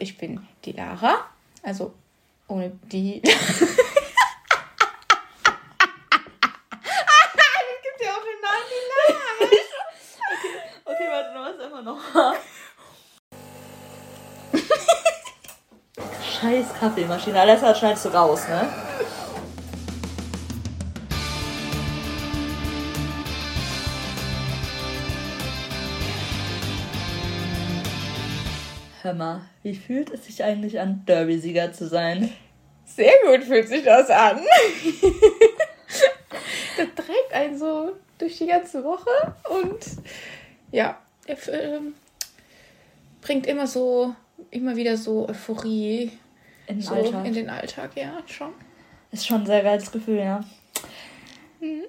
ich bin die Lara, also ohne die. es gibt ja auch den Namen die Lara. okay, okay, warte, noch was einfach noch. Scheiß Kaffeemaschine. Alles schneidest du raus, ne? Mal, wie fühlt es sich eigentlich an, Derby-Sieger zu sein? Sehr gut fühlt sich das an. das trägt einen so durch die ganze Woche und ja, er äh, bringt immer so, immer wieder so Euphorie in den so Alltag. In den Alltag, ja, schon. Ist schon ein sehr geiles Gefühl, ja. Mhm.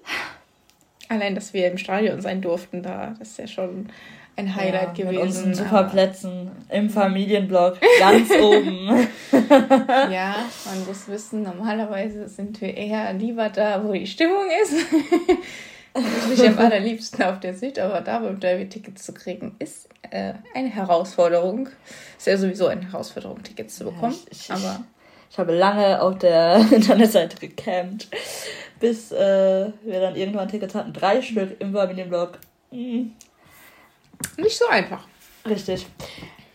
Allein, dass wir im Stadion sein durften, da, das ist ja schon ein Highlight ja, gewesen. Mit unseren super Plätzen im Familienblock ganz oben. ja, man muss wissen, normalerweise sind wir eher lieber da, wo die Stimmung ist. Natürlich am allerliebsten auf der Süd, aber da beim Derby Tickets zu kriegen, ist äh, eine Herausforderung. Ist ja sowieso eine Herausforderung, Tickets zu bekommen. Ja, ich, ich, aber ich habe lange auf der Internetseite gecampt, bis äh, wir dann irgendwann Tickets hatten. Drei Stück im Familienblock. Mhm. Nicht so einfach. Richtig.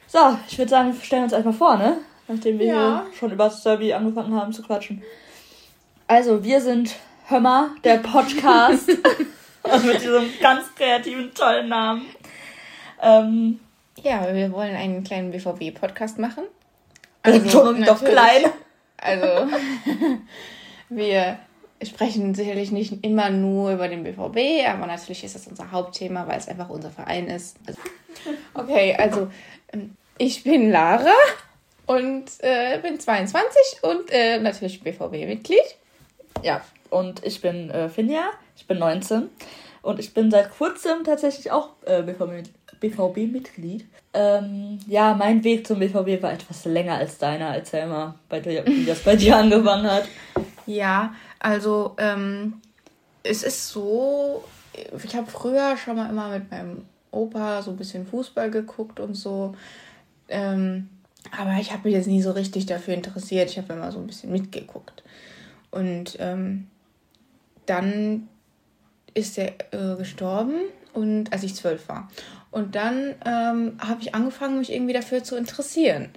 So, ich würde sagen, wir stellen uns erstmal vor, ne? Nachdem wir ja. hier schon über das Derby angefangen haben zu quatschen. Also, wir sind Hömmer, der Podcast. mit diesem ganz kreativen, tollen Namen. Ähm, ja, wir wollen einen kleinen BVB-Podcast machen. Also, schon doch klein. Also, wir sprechen sicherlich nicht immer nur über den BVB, aber natürlich ist das unser Hauptthema, weil es einfach unser Verein ist. Also, okay, also ähm, ich bin Lara und äh, bin 22 und äh, natürlich BVB-Mitglied. Ja, und ich bin äh, Finja, ich bin 19 und ich bin seit kurzem tatsächlich auch äh, BVB-Mitglied. Ähm, ja, mein Weg zum BVB war etwas länger als deiner. Erzähl mal, bei dir, wie das bei dir angefangen hat. Ja, also, ähm, es ist so, ich habe früher schon mal immer mit meinem Opa so ein bisschen Fußball geguckt und so. Ähm, aber ich habe mich jetzt nie so richtig dafür interessiert. Ich habe immer so ein bisschen mitgeguckt. Und ähm, dann ist er äh, gestorben und als ich zwölf war. Und dann ähm, habe ich angefangen, mich irgendwie dafür zu interessieren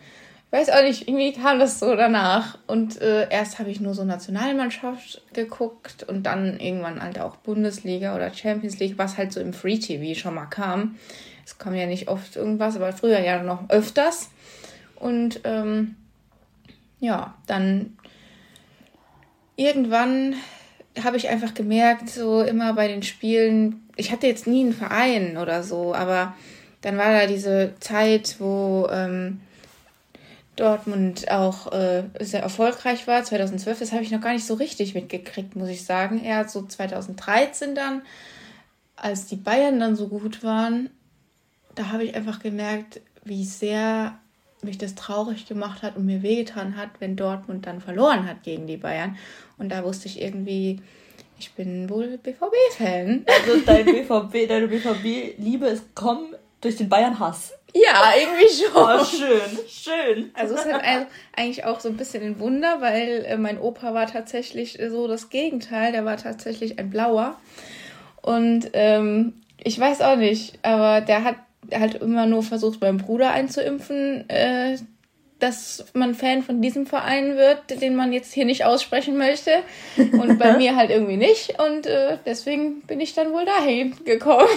weiß auch nicht, irgendwie kam das so danach. Und äh, erst habe ich nur so Nationalmannschaft geguckt und dann irgendwann halt auch Bundesliga oder Champions League, was halt so im Free TV schon mal kam. Es kam ja nicht oft irgendwas, aber früher ja noch öfters. Und ähm, ja, dann irgendwann habe ich einfach gemerkt, so immer bei den Spielen, ich hatte jetzt nie einen Verein oder so, aber dann war da diese Zeit, wo ähm, Dortmund auch äh, sehr erfolgreich war, 2012, das habe ich noch gar nicht so richtig mitgekriegt, muss ich sagen. Eher so 2013 dann, als die Bayern dann so gut waren, da habe ich einfach gemerkt, wie sehr mich das traurig gemacht hat und mir wehgetan hat, wenn Dortmund dann verloren hat gegen die Bayern. Und da wusste ich irgendwie, ich bin wohl BVB-Fan. Also dein BVB, deine BVB-Liebe ist kommen durch den Bayern-Hass. Ja, irgendwie schon. Oh, schön, schön. Also es ist halt eigentlich auch so ein bisschen ein Wunder, weil äh, mein Opa war tatsächlich so das Gegenteil. Der war tatsächlich ein Blauer. Und ähm, ich weiß auch nicht, aber der hat halt immer nur versucht, meinen Bruder einzuimpfen. Äh, dass man Fan von diesem Verein wird, den man jetzt hier nicht aussprechen möchte. Und bei mir halt irgendwie nicht. Und äh, deswegen bin ich dann wohl dahin gekommen.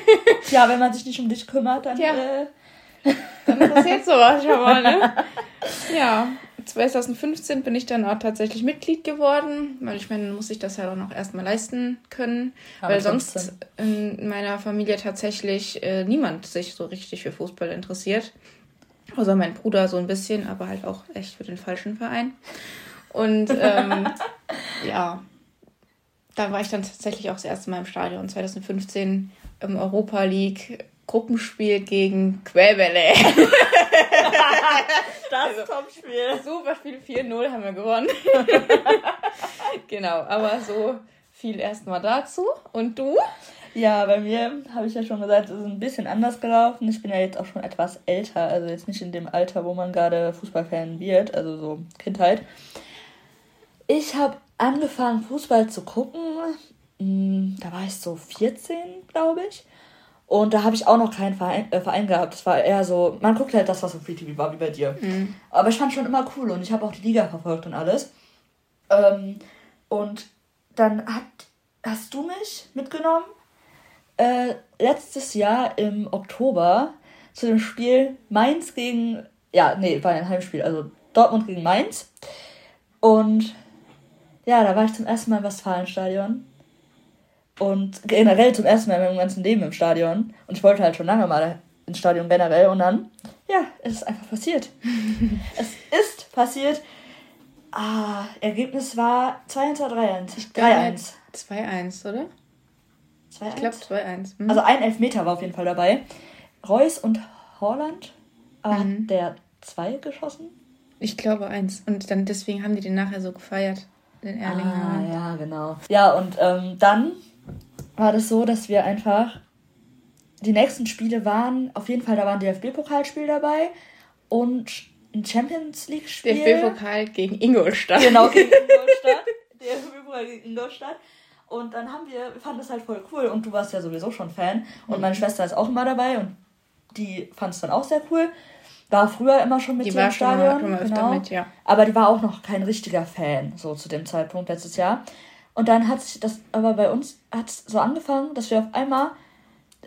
ja, wenn man sich nicht um dich kümmert, dann, ja. äh... dann passiert sowas schon mal, ne? Ja, 2015 bin ich dann auch tatsächlich Mitglied geworden, weil ich meine, muss ich das ja auch noch erstmal leisten können, Aber weil sonst in meiner Familie tatsächlich äh, niemand sich so richtig für Fußball interessiert. Außer mein Bruder so ein bisschen, aber halt auch echt für den falschen Verein. Und ähm, ja, da war ich dann tatsächlich auch das erste Mal im Stadion 2015 im Europa League Gruppenspiel gegen Quellwelle. das also, Topspiel. Super Spiel, 4-0 haben wir gewonnen. genau, aber so viel erstmal dazu. Und du? Ja, bei mir habe ich ja schon gesagt, es ist ein bisschen anders gelaufen. Ich bin ja jetzt auch schon etwas älter, also jetzt nicht in dem Alter, wo man gerade Fußballfan wird, also so Kindheit. Ich habe angefangen, Fußball zu gucken. Hm, da war ich so 14, glaube ich. Und da habe ich auch noch keinen Verein, äh, Verein gehabt. Das war eher so, man guckt halt das, was auf Free TV war, wie bei dir. Mhm. Aber ich fand schon immer cool und ich habe auch die Liga verfolgt und alles. Ähm, und dann hat, hast du mich mitgenommen äh, letztes Jahr im Oktober zu dem Spiel Mainz gegen, ja, nee, war ein Heimspiel, also Dortmund gegen Mainz. Und ja, da war ich zum ersten Mal im Westfalenstadion. Und generell zum ersten Mal in meinem ganzen Leben im Stadion. Und ich wollte halt schon lange mal ins Stadion generell. Und dann, ja, es ist einfach passiert. es ist passiert. Ah, Ergebnis war 2-1 oder 3-1? 3-1. 2-1, oder? 2-1? Ich glaube 2-1. Mhm. Also ein Elfmeter war auf jeden Fall dabei. Reus und Holland. Aber mhm. hat der zwei geschossen? Ich glaube eins. Und dann deswegen haben die den nachher so gefeiert. Den Erlinger. Ah, ja, genau. Ja, und ähm, dann war das so, dass wir einfach. Die nächsten Spiele waren, auf jeden Fall, da war ein DFB-Pokalspiel dabei und ein Champions League-Spiel. DFB-Pokal gegen Ingolstadt. Genau, gegen Ingolstadt. DFB-Pokal gegen Ingolstadt. Und dann haben wir, wir fanden das halt voll cool und du warst ja sowieso schon Fan und mhm. meine Schwester ist auch immer dabei und die fand es dann auch sehr cool. War früher immer schon mit die im Stadion. Mal, genau. Mit, ja. Aber die war auch noch kein richtiger Fan, so zu dem Zeitpunkt letztes Jahr. Und dann hat sich das aber bei uns hat so angefangen, dass wir auf einmal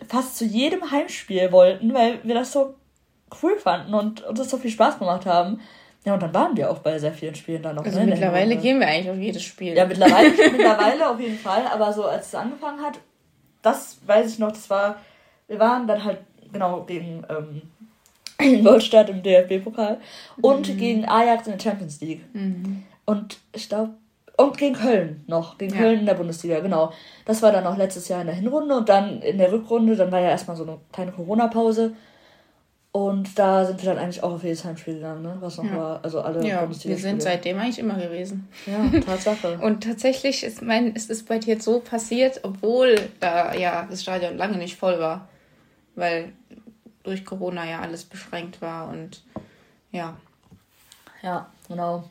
fast zu jedem Heimspiel wollten, weil wir das so cool fanden und uns das so viel Spaß gemacht haben. Ja, und dann waren wir auch bei sehr vielen Spielen dann noch. Also ne, mittlerweile gehen wir eigentlich auf jedes Spiel. Ja, mittlerweile, mittlerweile auf jeden Fall. Aber so als es angefangen hat, das weiß ich noch, das war, wir waren dann halt genau gegen ähm, Ingolstadt im DFB-Pokal und mhm. gegen Ajax in der Champions League. Mhm. Und ich glaube, und gegen Köln noch, gegen ja. Köln in der Bundesliga, genau. Das war dann auch letztes Jahr in der Hinrunde und dann in der Rückrunde, dann war ja erstmal so eine kleine Corona-Pause. Und da sind wir dann eigentlich auch auf jedes Heimspiel gegangen, ne? Was noch ja. war. Also alle Ja, wir sind seitdem eigentlich immer gewesen. Ja, Tatsache. und tatsächlich ist mein, ist es bei dir jetzt so passiert, obwohl da ja das Stadion lange nicht voll war. Weil durch Corona ja alles beschränkt war und ja. Ja, genau.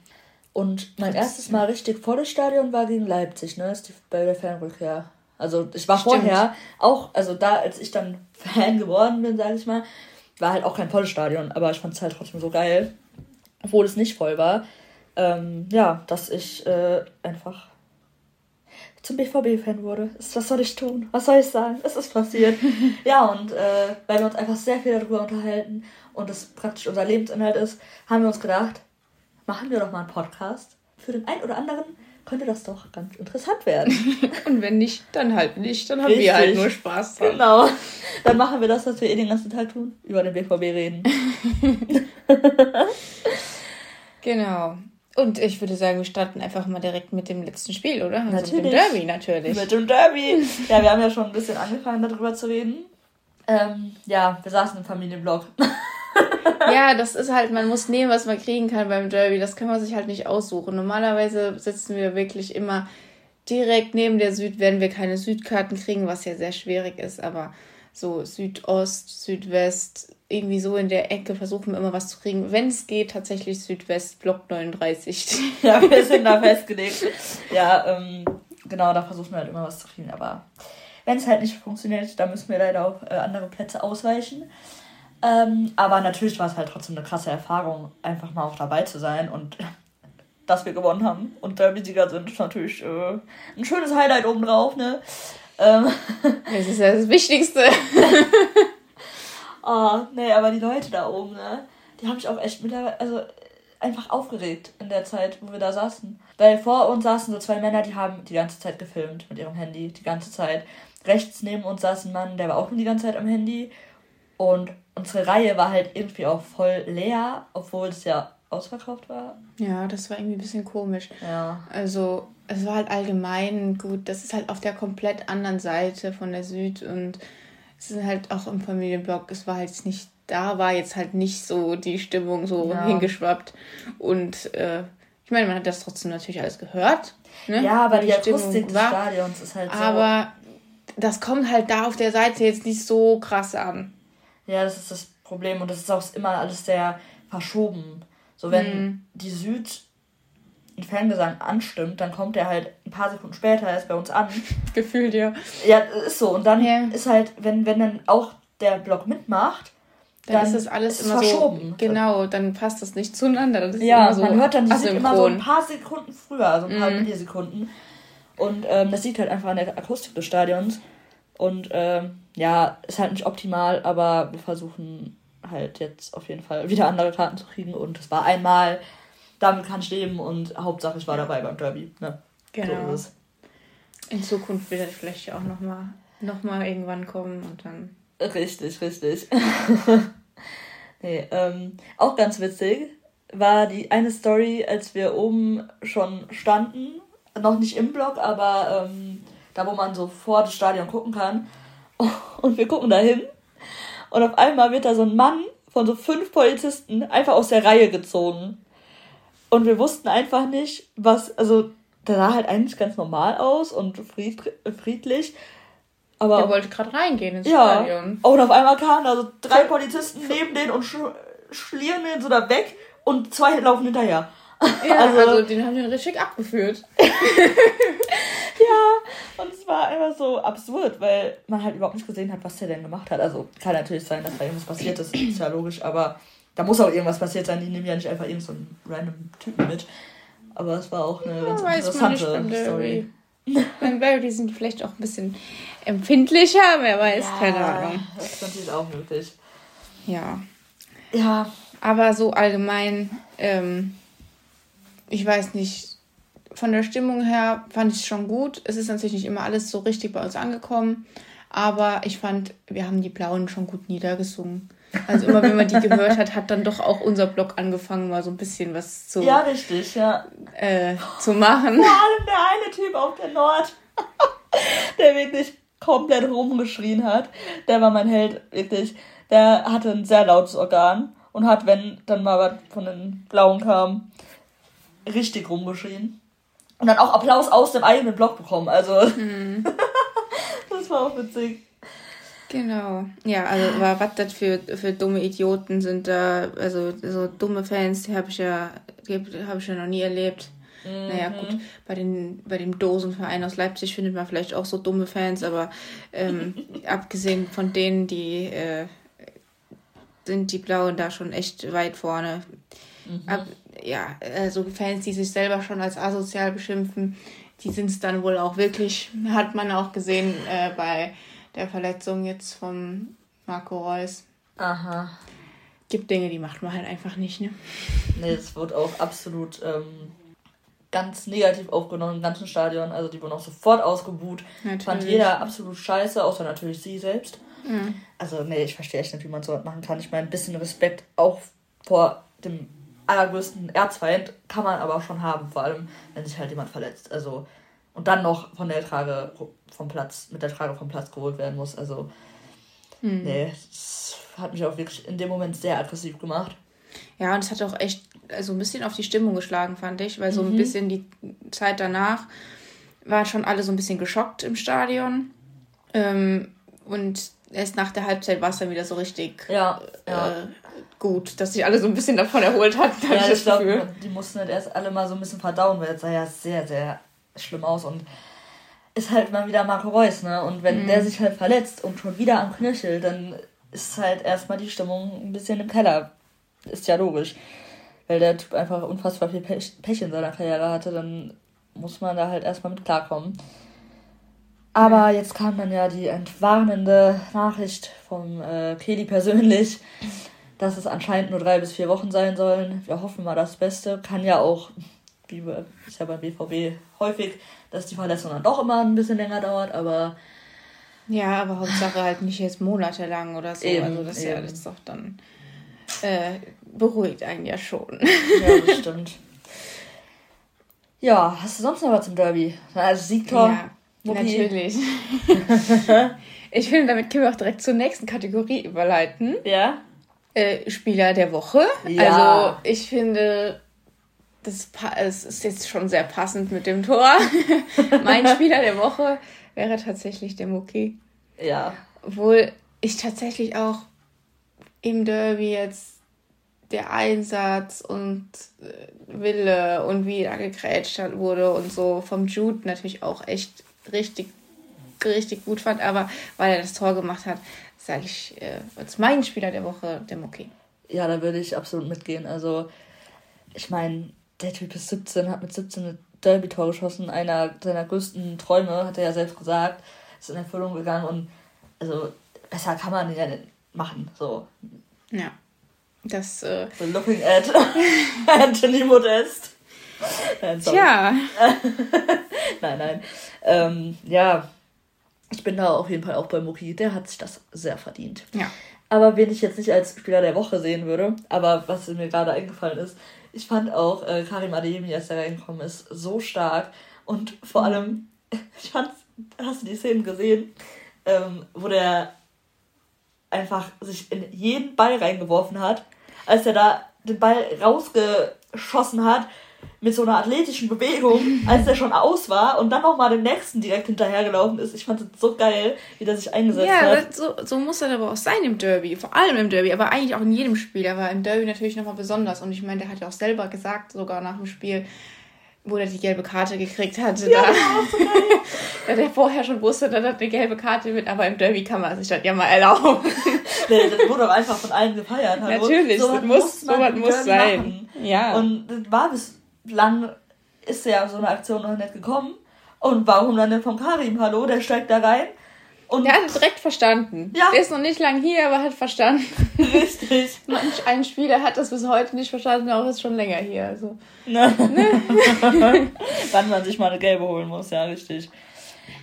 Und mein erstes Mal richtig volles Stadion war gegen Leipzig, ne? Ist die, bei der Fernrückkehr. Also ich war Stimmt. vorher auch, also da, als ich dann Fan geworden bin, sage ich mal, war halt auch kein volles Stadion, aber ich fand es halt trotzdem so geil, obwohl es nicht voll war. Ähm, ja, dass ich äh, einfach zum BVB-Fan wurde. Was soll ich tun? Was soll ich sagen? Es ist passiert. ja, und äh, weil wir uns einfach sehr viel darüber unterhalten und es praktisch unser Lebensinhalt ist, haben wir uns gedacht, machen wir doch mal einen Podcast. Für den einen oder anderen könnte das doch ganz interessant werden. Und wenn nicht, dann halt nicht. Dann haben Richtig. wir halt nur Spaß dran. Genau. Dann machen wir das, was wir eh den ganzen Tag tun. Über den BVB reden. genau. Und ich würde sagen, wir starten einfach mal direkt mit dem letzten Spiel, oder? Also natürlich. mit dem Derby natürlich. Mit dem Derby. Ja, wir haben ja schon ein bisschen angefangen, darüber zu reden. Ähm, ja, wir saßen im Familienblog. ja, das ist halt, man muss nehmen, was man kriegen kann beim Derby. Das kann man sich halt nicht aussuchen. Normalerweise sitzen wir wirklich immer direkt neben der Süd, werden wir keine Südkarten kriegen, was ja sehr schwierig ist, aber so Südost, Südwest, irgendwie so in der Ecke versuchen wir immer was zu kriegen. Wenn es geht, tatsächlich Südwest, Block 39. ja, wir sind da festgelegt. Ja, ähm, genau, da versuchen wir halt immer was zu kriegen, aber wenn es halt nicht funktioniert, dann müssen wir leider auf äh, andere Plätze ausweichen. Ähm, aber natürlich war es halt trotzdem eine krasse Erfahrung, einfach mal auch dabei zu sein und dass wir gewonnen haben und Derby-Sieger sind, ist natürlich äh, ein schönes Highlight obendrauf, ne? Ähm. Das ist ja das Wichtigste. oh, nee, aber die Leute da oben, ne? Die haben mich auch echt mittlerweile, also einfach aufgeregt in der Zeit, wo wir da saßen. Weil vor uns saßen so zwei Männer, die haben die ganze Zeit gefilmt mit ihrem Handy, die ganze Zeit. Rechts neben uns saß ein Mann, der war auch nur die ganze Zeit am Handy. Und unsere Reihe war halt irgendwie auch voll leer, obwohl es ja ausverkauft war. Ja, das war irgendwie ein bisschen komisch. Ja. Also, es war halt allgemein gut. Das ist halt auf der komplett anderen Seite von der Süd und es ist halt auch im Familienblock, es war halt nicht, da war jetzt halt nicht so die Stimmung so ja. hingeschwappt. Und äh, ich meine, man hat das trotzdem natürlich alles gehört. Ne? Ja, aber die, die Akustik des Stadions ist halt so. Aber das kommt halt da auf der Seite jetzt nicht so krass an. Ja, das ist das Problem und das ist auch immer alles sehr verschoben. So, wenn mhm. die Süd einen Fangesang anstimmt, dann kommt er halt ein paar Sekunden später erst bei uns an. Gefühlt, ja. Ja, ist so. Und dann yeah. ist halt, wenn, wenn dann auch der Block mitmacht, dann, dann ist das alles ist immer verschoben. so. Genau, dann passt das nicht zueinander. Das ja, so man hört dann die Musik immer so ein paar Sekunden früher, also ein paar mm. Millisekunden. Und ähm, das liegt halt einfach an der Akustik des Stadions. Und ähm, ja, ist halt nicht optimal, aber wir versuchen halt jetzt auf jeden Fall wieder andere Karten zu kriegen. Und es war einmal, damit kann ich leben und Hauptsache ich war dabei beim Derby. Ne? Genau. So In Zukunft wird das vielleicht auch nochmal noch mal irgendwann kommen und dann. Richtig, richtig. nee, ähm, auch ganz witzig war die eine Story, als wir oben schon standen, noch nicht im Block, aber ähm, da, wo man so vor das Stadion gucken kann. Und wir gucken da hin und auf einmal wird da so ein Mann von so fünf Polizisten einfach aus der Reihe gezogen. Und wir wussten einfach nicht, was, also der sah halt eigentlich ganz normal aus und friedlich. Aber er wollte gerade reingehen ins ja. Stadion. Und auf einmal kamen da so drei Polizisten neben den und sch schlieren den so da weg und zwei laufen hinterher. Ja, also, also den haben wir richtig abgeführt. ja, und es war einfach so absurd, weil man halt überhaupt nicht gesehen hat, was der denn gemacht hat. Also kann natürlich sein, dass da irgendwas passiert ist, ist ja logisch, aber da muss auch irgendwas passiert sein. Die nehmen ja nicht einfach irgend so einen random Typen mit. Aber es war auch eine ja, ganz interessante Story. Beim Barry sind die vielleicht auch ein bisschen empfindlicher, wer weiß, ja, keine Ahnung. Das ist natürlich auch möglich. Ja. Ja. Aber so allgemein, ähm, ich weiß nicht, von der Stimmung her fand ich es schon gut. Es ist natürlich nicht immer alles so richtig bei uns angekommen, aber ich fand, wir haben die Blauen schon gut niedergesungen. Also immer wenn man die gehört hat, hat dann doch auch unser Blog angefangen, mal so ein bisschen was zu. Ja, richtig, ja. Äh, zu machen. Vor allem der eine Typ auf der Nord, der wirklich komplett rumgeschrien hat. Der war mein Held, wirklich. Der hatte ein sehr lautes Organ und hat, wenn dann mal was von den Blauen kam, richtig rumgeschrien. Und dann auch Applaus aus dem eigenen Blog bekommen. Also, mhm. das war auch witzig. Genau. Ja, also was das für, für dumme Idioten sind da, also so dumme Fans, die habe ich ja, habe ich ja noch nie erlebt. Mhm. Naja, gut, bei, den, bei dem Dosenverein aus Leipzig findet man vielleicht auch so dumme Fans, aber ähm, abgesehen von denen, die äh, sind die Blauen da schon echt weit vorne. Mhm. Ab, ja, also Fans, die sich selber schon als asozial beschimpfen, die sind es dann wohl auch wirklich, hat man auch gesehen äh, bei der Verletzung jetzt von Marco Reus. Aha. Gibt Dinge, die macht man halt einfach nicht, ne? Nee, das wird auch absolut ähm, ganz negativ aufgenommen im ganzen Stadion. Also die wurden auch sofort ausgebuht. Natürlich. Fand jeder absolut scheiße, außer natürlich sie selbst. Mhm. Also, nee, ich verstehe echt nicht, wie man so was machen kann. Ich meine, ein bisschen Respekt auch vor dem allergrößten Erzfeind kann man aber schon haben, vor allem wenn sich halt jemand verletzt. Also und dann noch von der Trage vom Platz, mit der Trage vom Platz geholt werden muss. Also, hm. nee, das hat mich auch wirklich in dem Moment sehr aggressiv gemacht. Ja, und es hat auch echt also ein bisschen auf die Stimmung geschlagen, fand ich, weil so mhm. ein bisschen die Zeit danach waren schon alle so ein bisschen geschockt im Stadion. Ähm, und erst nach der Halbzeit war es dann wieder so richtig ja, äh, ja. gut, dass sich alle so ein bisschen davon erholt hatten. Ja, ich, glaube, die mussten halt erst alle mal so ein bisschen verdauen, weil es sah ja sehr, sehr schlimm aus und ist halt mal wieder Marco Reus, ne? Und wenn mhm. der sich halt verletzt und schon wieder am Knöchel, dann ist halt erstmal die Stimmung ein bisschen im Keller. Ist ja logisch. Weil der Typ einfach unfassbar viel Pech, Pech in seiner Karriere hatte, dann muss man da halt erstmal mit klarkommen. Aber jetzt kam dann ja die entwarnende Nachricht vom äh, Kelly persönlich, dass es anscheinend nur drei bis vier Wochen sein sollen. Wir hoffen mal das Beste. Kann ja auch wie ist ja beim BVB häufig, dass die Verletzung dann doch immer ein bisschen länger dauert, aber. Ja, aber Hauptsache halt nicht jetzt monatelang oder so. Eben, also das ist ja das doch dann äh, beruhigt einen ja schon. Ja, das stimmt. ja, hast du sonst noch was zum Derby? Also Siegtor. Ja, Natürlich. ich finde, damit können wir auch direkt zur nächsten Kategorie überleiten. Ja. Äh, Spieler der Woche. Ja. Also ich finde, das ist jetzt schon sehr passend mit dem Tor. mein Spieler der Woche wäre tatsächlich der Mucki. Ja. Obwohl ich tatsächlich auch im Derby jetzt der Einsatz und äh, Wille und wie da gegrätscht wurde und so vom Jude natürlich auch echt richtig, richtig gut fand. Aber weil er das Tor gemacht hat, sage ich äh, als mein Spieler der Woche der Mucki. Ja, da würde ich absolut mitgehen. Also, ich meine, der Typ ist 17, hat mit 17 ein Derby-Tor geschossen. Einer seiner größten Träume, hat er ja selbst gesagt, ist in Erfüllung gegangen. Und also, besser kann man ja nicht machen. So. Ja. Das. Äh so looking at Anthony Modest. Nein, Tja. nein, nein. Ähm, ja, ich bin da auf jeden Fall auch bei Muki. Der hat sich das sehr verdient. Ja. Aber wen ich jetzt nicht als Spieler der Woche sehen würde, aber was mir gerade eingefallen ist, ich fand auch äh, Karim Adeyemi, als er reingekommen ist, so stark. Und vor allem, ich fand, hast du die Szenen gesehen, ähm, wo der einfach sich in jeden Ball reingeworfen hat, als er da den Ball rausgeschossen hat mit so einer athletischen Bewegung, als der schon aus war und dann nochmal dem nächsten direkt hinterhergelaufen ist. Ich fand es so geil, wie der sich eingesetzt ja, hat. Ja, so, so muss er aber auch sein im Derby. Vor allem im Derby, aber eigentlich auch in jedem Spiel. Aber im Derby natürlich nochmal besonders. Und ich meine, der hat ja auch selber gesagt, sogar nach dem Spiel, wo er die gelbe Karte gekriegt hatte. Ja, da, so da der vorher schon wusste, dass er eine gelbe Karte mit, aber im Derby kann man sich das ja mal erlauben. nee, das wurde auch einfach von allen gefeiert. Natürlich, so das muss, so was muss sein. Machen. Ja. Und das war bislang, ist ja so eine Aktion noch nicht gekommen. Und warum dann denn von Karim? Hallo, der steigt da rein und der hat es direkt verstanden. Ja. Der ist noch nicht lang hier, aber hat verstanden. Richtig. Manch ein Spieler hat das bis heute nicht verstanden, auch ist schon länger hier. Also. Ne. ne? Wann man sich mal eine gelbe holen muss, ja, richtig.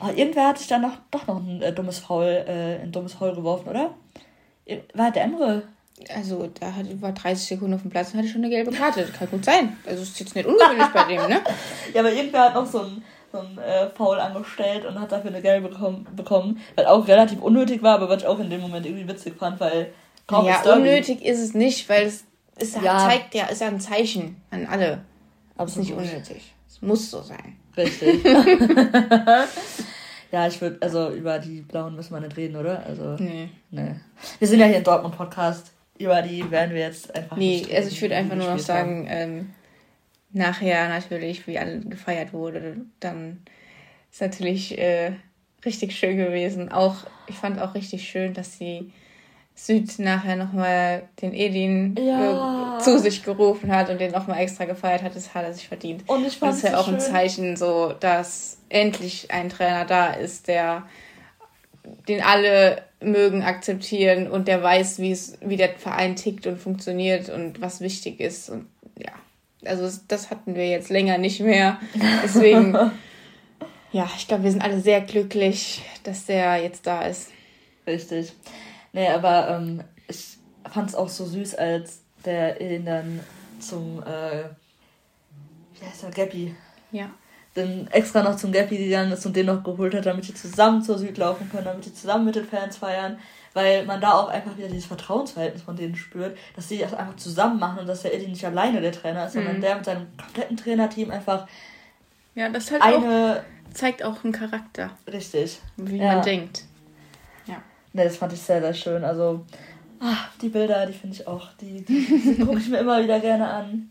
Aber irgendwer hat sich dann noch, doch noch ein äh, dummes Foul, äh, ein dummes Foul geworfen, oder? War der Emre? Also, da hat, war 30 Sekunden auf dem Platz und hatte schon eine gelbe Karte. Das kann gut sein. Also, ist jetzt nicht ungewöhnlich bei dem, ne? Ja, aber irgendwer hat noch so ein so ein äh, Foul angestellt und hat dafür eine gelbe bekommen, bekommen, was auch relativ unnötig war, aber was ich auch in dem Moment irgendwie witzig fand, weil kaum Ja, unnötig ist es nicht, weil es ist, ja. zeigt ja, ist ja ein Zeichen an alle. Aber es ist nicht unnötig. Es muss so sein. Richtig. ja, ich würde, also über die Blauen müssen wir nicht reden, oder? Also, nee. nee. Wir sind ja hier im Dortmund-Podcast. Über die werden wir jetzt einfach. Nee, also ich würde einfach nur noch sagen, ähm, nachher natürlich, wie alle gefeiert wurde, dann ist natürlich äh, richtig schön gewesen. Auch, ich fand auch richtig schön, dass sie Süd nachher nochmal den Edin ja. zu sich gerufen hat und den nochmal extra gefeiert hat, das hat er sich verdient. Und ich fand das ist ja so auch schön. ein Zeichen, so dass endlich ein Trainer da ist, der den alle mögen akzeptieren und der weiß, wie es, wie der Verein tickt und funktioniert und was wichtig ist. Und ja, also das hatten wir jetzt länger nicht mehr. Deswegen, ja, ich glaube, wir sind alle sehr glücklich, dass der jetzt da ist. Richtig. Nee, aber ähm, ich fand es auch so süß, als der ihn dann zum, äh, wie heißt der, Gappy? Ja. Dann extra noch zum Gappy gegangen ist und den noch geholt hat, damit die zusammen zur Süd laufen können, damit die zusammen mit den Fans feiern weil man da auch einfach wieder dieses Vertrauensverhältnis von denen spürt, dass sie das einfach zusammen machen und dass der Eddie nicht alleine der Trainer ist, sondern mhm. der mit seinem kompletten Trainerteam einfach ja, das halt eine auch, zeigt auch einen Charakter. Richtig. Wie ja. man denkt. Ja. Ne, das fand ich sehr, sehr schön. Also, ach, die Bilder, die finde ich auch, die, die, die gucke ich mir immer wieder gerne an.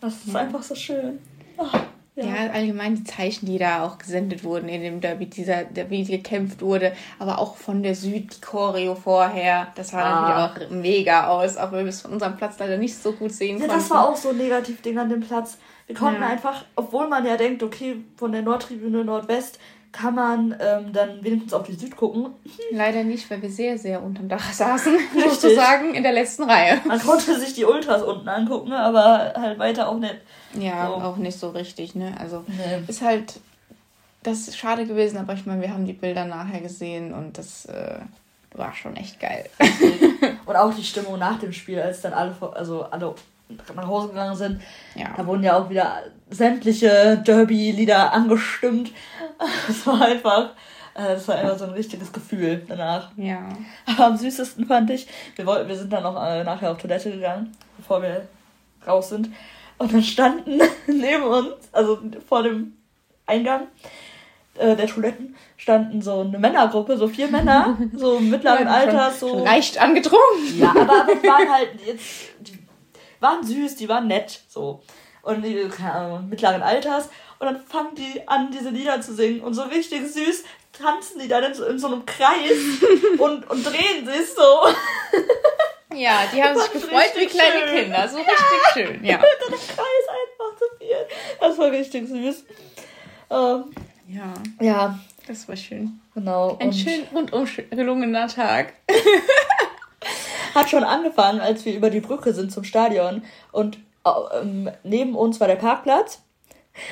Das ist ja. einfach so schön. Ach. Ja. ja. allgemein die Zeichen, die da auch gesendet wurden in dem Derby, dieser, der, wie gekämpft wurde, aber auch von der Süd, die Choreo vorher, das sah ah. natürlich auch mega aus, auch wenn wir es von unserem Platz leider nicht so gut sehen ja, konnten. Das war auch so ein Negativ-Ding an dem Platz. Wir konnten ja. einfach, obwohl man ja denkt, okay, von der Nordtribüne Nordwest kann man ähm, dann wenigstens auf die Süd gucken. Leider nicht, weil wir sehr, sehr unterm Dach saßen, sozusagen in der letzten Reihe. Man konnte sich die Ultras unten angucken, aber halt weiter auch nicht. Ja, so. auch nicht so richtig, ne? Also nee. ist halt, das ist schade gewesen, aber ich meine, wir haben die Bilder nachher gesehen und das äh, war schon echt geil. und auch die Stimmung nach dem Spiel, als dann alle, also alle nach Hause gegangen sind. Ja. Da wurden ja auch wieder sämtliche Derby-Lieder angestimmt. Es war einfach, äh, das war einfach so ein richtiges Gefühl danach. Ja. Aber am süßesten fand ich, wir, wollten, wir sind dann noch äh, nachher auf Toilette gegangen, bevor wir raus sind. Und dann standen neben uns, also vor dem Eingang, äh, der Toiletten standen so eine Männergruppe, so vier Männer, so mittleren Alters, so. Leicht angetrunken. Ja, aber, aber die waren halt jetzt, die waren süß, die waren nett, so. Und die, keine Ahnung, mittleren Alters. Und dann fangen die an, diese Lieder zu singen. Und so richtig süß tanzen die dann in so, in so einem Kreis und, und drehen sich so. Ja, die haben sich gefreut wie kleine schön. Kinder. So richtig ja. schön, ja. In einem Kreis einfach zu viel. Das war richtig süß. Ähm, ja. Ja. Das war schön. Genau. Ein schön rundum gelungener Tag. Hat schon angefangen, als wir über die Brücke sind zum Stadion und ähm, neben uns war der Parkplatz.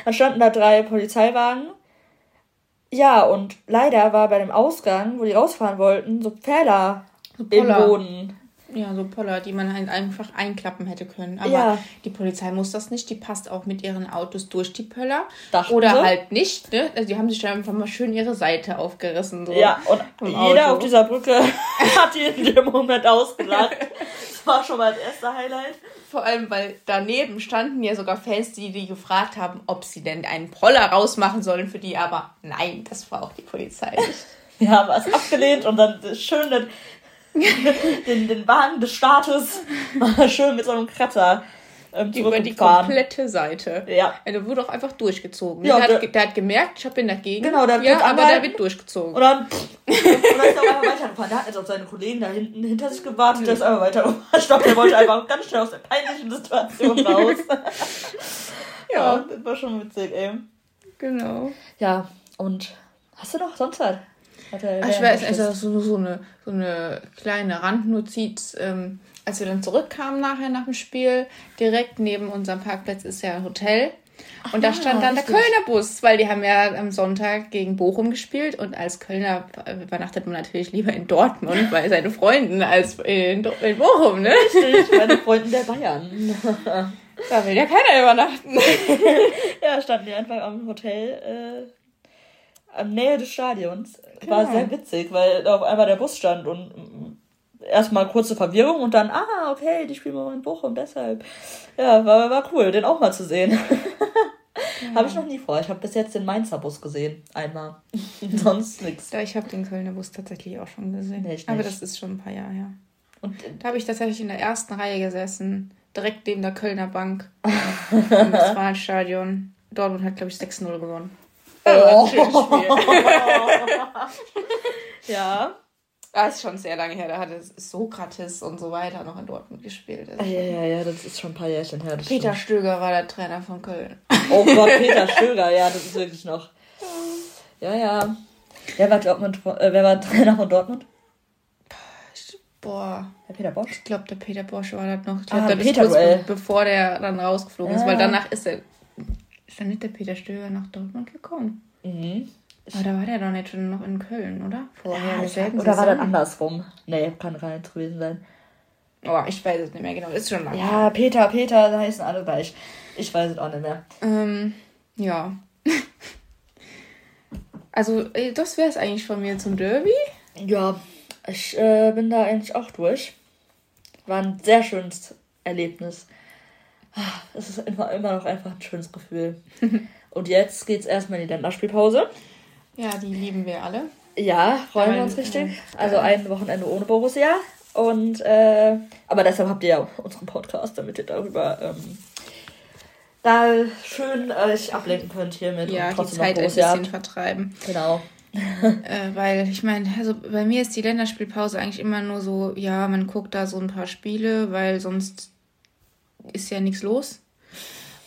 Da standen da drei Polizeiwagen. Ja, und leider war bei dem Ausgang, wo die rausfahren wollten, so Pfähler so im Boden. Ja, so Poller, die man halt einfach einklappen hätte können. Aber ja. die Polizei muss das nicht. Die passt auch mit ihren Autos durch die Pöller. Dachten Oder so? halt nicht. Ne? Also die haben sich dann einfach mal schön ihre Seite aufgerissen. So ja, und jeder auf dieser Brücke hat die in dem Moment ausgelacht. das war schon mal das erste Highlight. Vor allem, weil daneben standen ja sogar Fans, die die gefragt haben, ob sie denn einen Poller rausmachen sollen für die. Aber nein, das war auch die Polizei nicht. Wir haben es abgelehnt und dann schön den, den Wagen des Staates schön mit so einem Kratzer ähm, über die komplette Seite. Ja. Der wurde auch einfach durchgezogen. Ja, der, hat, der hat gemerkt, ich habe ihn dagegen. Genau, der ja, aber der wird durchgezogen. Und dann, und dann ist er einfach weitergefahren. Der hat jetzt auf seine Kollegen da hinten hinter sich gewartet, der ist einfach. Ich glaube, der wollte einfach ganz schnell aus der peinlichen Situation raus. ja. ja. Das war schon witzig, ey. Genau. Ja, und hast du noch sonst was? Ach, ich weiß, also so, so, eine, so eine kleine Randnotiz. Ähm, als wir dann zurückkamen nachher nach dem Spiel, direkt neben unserem Parkplatz ist ja ein Hotel. Und Ach, da stand dann richtig. der Kölner Bus, weil die haben ja am Sonntag gegen Bochum gespielt und als Kölner übernachtet man natürlich lieber in Dortmund bei seinen Freunden als in, in Bochum, ne? Richtig, bei den Freunden der Bayern. da will ja keiner übernachten. ja, standen die einfach am Hotel äh, am Nähe des Stadions. War genau. sehr witzig, weil da auf einmal der Bus stand und erstmal kurze Verwirrung und dann, ah, okay, die spielen wir in Bochum, deshalb. Ja, war, war cool, den auch mal zu sehen. Ja. habe ich noch nie vor. Ich habe bis jetzt den Mainzer Bus gesehen. Einmal. Sonst nichts. Ja, ich habe den Kölner Bus tatsächlich auch schon gesehen. Nee, Aber das ist schon ein paar Jahre her. Und da habe ich tatsächlich in der ersten Reihe gesessen, direkt neben der Kölner Bank im Westfalenstadion. Dortmund hat, glaube ich, 6-0 gewonnen. Oh. ja. Das ist schon sehr lange her. Da hat Sokrates und so weiter noch in Dortmund gespielt. Ah, ja, ja, ja, das ist schon ein paar Jährchen her. Peter stimmt. Stöger war der Trainer von Köln. Oh Gott, Peter Stöger, ja, das ist wirklich noch. Ja, ja. Wer war, Dortmund, äh, wer war Trainer von Dortmund? Boah. Der Peter Bosch? Ich glaube, der Peter Bosch war das noch. Ich glaub, ah, das Peter kurz, bevor der dann rausgeflogen ja. ist, weil danach ist er. Ist dann nicht der Peter Stöger nach Dortmund gekommen? Mhm. Aber da war der doch nicht schon noch in Köln, oder? Vorher. Ja, hab, oder war das andersrum? Nee, kann gar nicht gewesen sein. Oh, ich weiß es nicht mehr genau. Ist schon lange. Ja, Peter, Peter, da heißen alle gleich. Ich weiß es auch nicht mehr. Ähm, ja. also, das wäre es eigentlich von mir zum Derby. Ja, ich äh, bin da eigentlich auch durch. War ein sehr schönes Erlebnis. Es ist immer, immer noch einfach ein schönes Gefühl. Und jetzt geht's erstmal in die Länderspielpause. Ja, die lieben wir alle. Ja, freuen wir uns richtig. Äh, also ein Wochenende ohne Borussia. Und äh, aber deshalb habt ihr ja unseren Podcast, damit ihr darüber ähm, da schön euch ablenken könnt hier mit ja, und die Zeit ein bisschen vertreiben. Genau. äh, weil ich meine, also bei mir ist die Länderspielpause eigentlich immer nur so, ja, man guckt da so ein paar Spiele, weil sonst ist ja nichts los.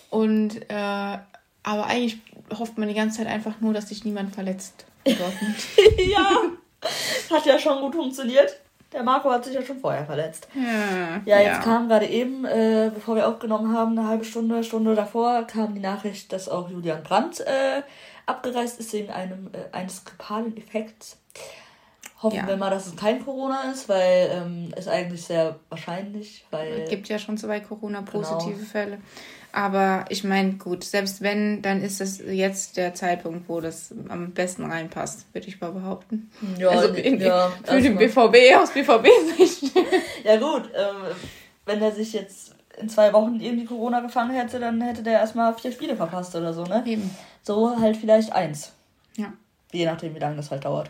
Und äh, aber eigentlich hofft man die ganze Zeit einfach nur, dass sich niemand verletzt. ja, hat ja schon gut funktioniert. Der Marco hat sich ja schon vorher verletzt. Ja, ja jetzt ja. kam gerade eben, äh, bevor wir aufgenommen haben, eine halbe Stunde, Stunde davor, kam die Nachricht, dass auch Julian Brandt äh, abgereist ist wegen einem, äh, eines grippalen Effekts. Hoffen ja. wir mal, dass es kein Corona ist, weil ähm, ist eigentlich sehr wahrscheinlich. Weil es gibt ja schon zwei Corona-positive genau. Fälle. Aber ich meine, gut, selbst wenn, dann ist das jetzt der Zeitpunkt, wo das am besten reinpasst, würde ich mal behaupten. Ja, also in, ja, für den BVB aus BVB-Sicht. ja gut, ähm, wenn er sich jetzt in zwei Wochen irgendwie Corona gefangen hätte, dann hätte der erstmal vier Spiele verpasst oder so, ne? Eben. So halt vielleicht eins. Ja. Je nachdem, wie lange das halt dauert.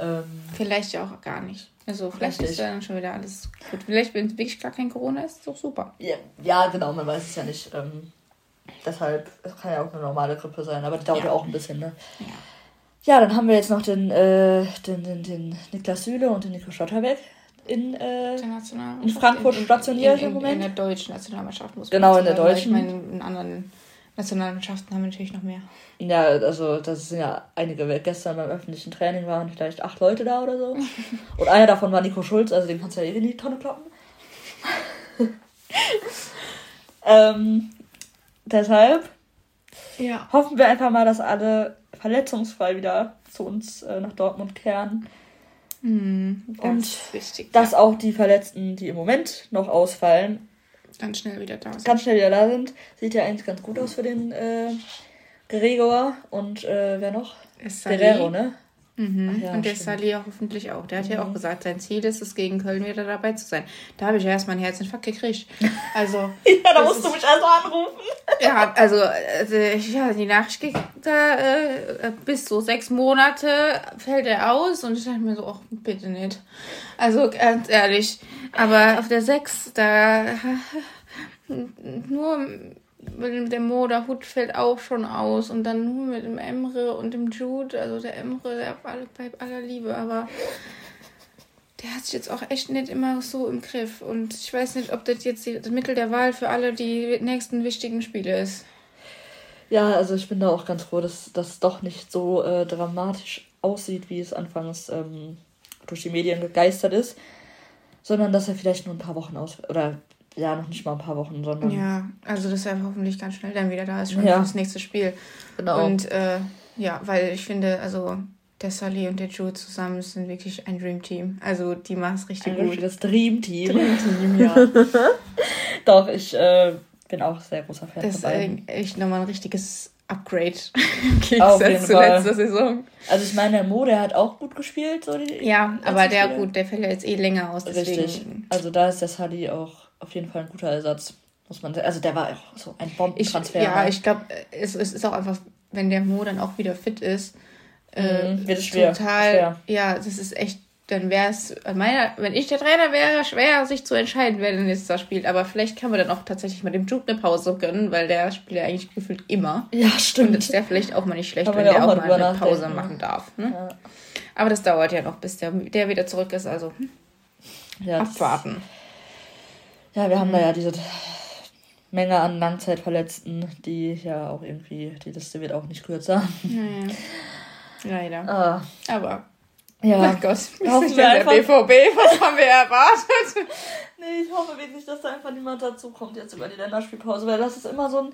Ähm, vielleicht ja auch gar nicht. Also vielleicht richtig. ist dann schon wieder alles gut. Vielleicht, wenn es wirklich gar kein Corona ist, ist doch super. Ja, ja, genau, man weiß es ja nicht. Ähm, deshalb, es kann ja auch eine normale Grippe sein, aber die dauert ja, ja auch ein bisschen, ne? Ja. Ja, dann haben wir jetzt noch den, äh, den, den, den Niklas Süle und den Nico Schotterbeck in, äh, in Frankfurt in, stationiert in, in, im Moment. In der deutschen Nationalmannschaft muss man Genau, in der deutschen. Ich meine, in anderen Nationalmannschaften haben wir natürlich noch mehr. Ja, also das sind ja einige, weil gestern beim öffentlichen Training waren vielleicht acht Leute da oder so. Und einer davon war Nico Schulz, also den kannst du ja eh in die Tonne kloppen. ähm, deshalb ja. hoffen wir einfach mal, dass alle verletzungsfrei wieder zu uns äh, nach Dortmund kehren. Mm, und wichtig, dass ja. auch die Verletzten, die im Moment noch ausfallen, ganz schnell wieder da sind. Ganz schnell wieder da sind. Sieht ja eigentlich ganz gut aus für den äh, Gregor und äh, wer noch? Guerrero, ne? Mhm. Ja, und der Sali ja hoffentlich auch. Der hat mhm. ja auch gesagt, sein Ziel ist es, gegen Köln wieder dabei zu sein. Da habe ich ja erstmal einen Herzinfarkt gekriegt. Also. ja, da musst du mich also anrufen. ja, also, also ich habe die Nachricht gekriegt, da, äh, bis so sechs Monate fällt er aus und ich dachte mir so, ach, bitte nicht. Also ganz ehrlich. Aber auf der sechs, da nur dem Mo, der Hut fällt auch schon aus. Und dann nur mit dem Emre und dem Jude, also der Emre, der bleibt aller Liebe, aber der hat sich jetzt auch echt nicht immer so im Griff. Und ich weiß nicht, ob das jetzt das Mittel der Wahl für alle die nächsten wichtigen Spiele ist. Ja, also ich bin da auch ganz froh, dass das doch nicht so äh, dramatisch aussieht, wie es anfangs ähm, durch die Medien gegeistert ist, sondern dass er vielleicht nur ein paar Wochen aus oder ja, noch nicht mal ein paar Wochen, sondern. Ja, also dass er hoffentlich ganz schnell dann wieder da ist, schon ja. fürs nächste Spiel. Genau. Und äh, ja, weil ich finde, also der Sully und der Joe zusammen sind wirklich ein Dream Team. Also die machen es richtig ein gut. Das Dream Team. Dream Team, ja. Doch, ich äh, bin auch sehr großer Fan das von beiden. Das ist echt nochmal ein richtiges Upgrade im Gegensatz zu letzter Saison. Also ich meine, der Mo, der hat auch gut gespielt. So die ja, aber der Spiele. gut, der fällt ja jetzt eh länger aus. Deswegen. Richtig. Also da ist der Sully auch auf jeden Fall ein guter Ersatz. Muss man Also der war auch so ein Bombentransfer. Ich, ja, ne? ich glaube, es, es ist auch einfach, wenn der Mo dann auch wieder fit ist, äh, mhm, wird es schwer. Total, schwer. ja, das ist echt, dann wäre es, meiner, wenn ich der Trainer wäre, schwer, sich zu entscheiden, wer denn jetzt da spielt. Aber vielleicht kann man dann auch tatsächlich mal dem Jude eine Pause gönnen, weil der spielt ja eigentlich gefühlt immer. Ja, stimmt. Und das wäre vielleicht auch mal nicht schlecht, wenn der auch, auch mal eine Pause machen darf. Ne? Ja. Aber das dauert ja noch, bis der, der wieder zurück ist. Also hm. ja, abwarten. Ja, wir haben da ja diese Menge an Langzeitverletzten, die ja auch irgendwie, die Liste wird auch nicht kürzer. Naja. Leider. Ah. Aber. Ja. Mein Gott, wir sind ja der BVB, was haben wir erwartet? nee, ich hoffe wirklich, dass da einfach niemand dazu kommt jetzt über die Länderspielpause, weil das ist immer so ein.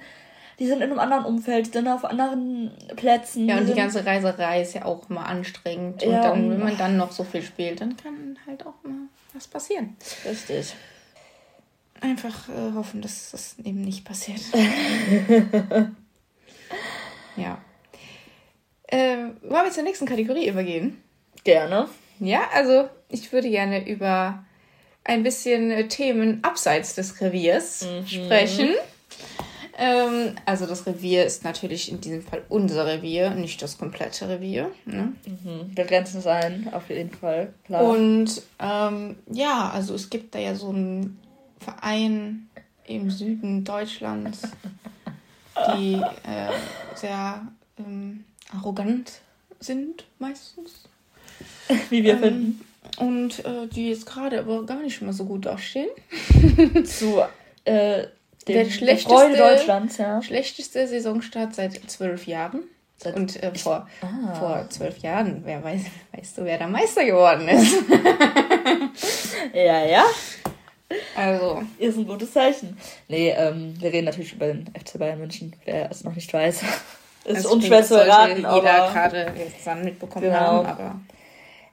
Die sind in einem anderen Umfeld, die sind auf anderen Plätzen. Ja, und die, die ganze Reiserei ist ja auch immer anstrengend. Ja, und dann, wenn man dann noch so viel spielt, dann kann halt auch mal was passieren. Richtig einfach äh, hoffen, dass das eben nicht passiert. ja. Äh, wollen wir zur nächsten Kategorie übergehen? Gerne. Ja, also ich würde gerne über ein bisschen äh, Themen abseits des Reviers mhm. sprechen. Ähm, also das Revier ist natürlich in diesem Fall unser Revier, nicht das komplette Revier. Ne? Mhm. Wir grenzen es ein, auf jeden Fall. Klar. Und ähm, ja, also es gibt da ja so ein Verein im Süden Deutschlands, die äh, sehr ähm, arrogant sind meistens. Wie wir ähm, finden. Und äh, die jetzt gerade aber gar nicht mehr so gut dastehen. Zu äh, dem, der schlechteste, Freude Deutschlands, ja. Schlechteste Saisonstart seit zwölf Jahren. Seit und äh, vor, ah. vor zwölf Jahren, wer weiß, weißt du, wer da Meister geworden ist? ja, ja. Also. Ist ein gutes Zeichen. Nee, ähm, wir reden natürlich über den FC Bayern München, wer es noch nicht weiß. ist das unschwer zu erraten, aber. Jeder gerade jetzt dann mitbekommen genau. haben, aber.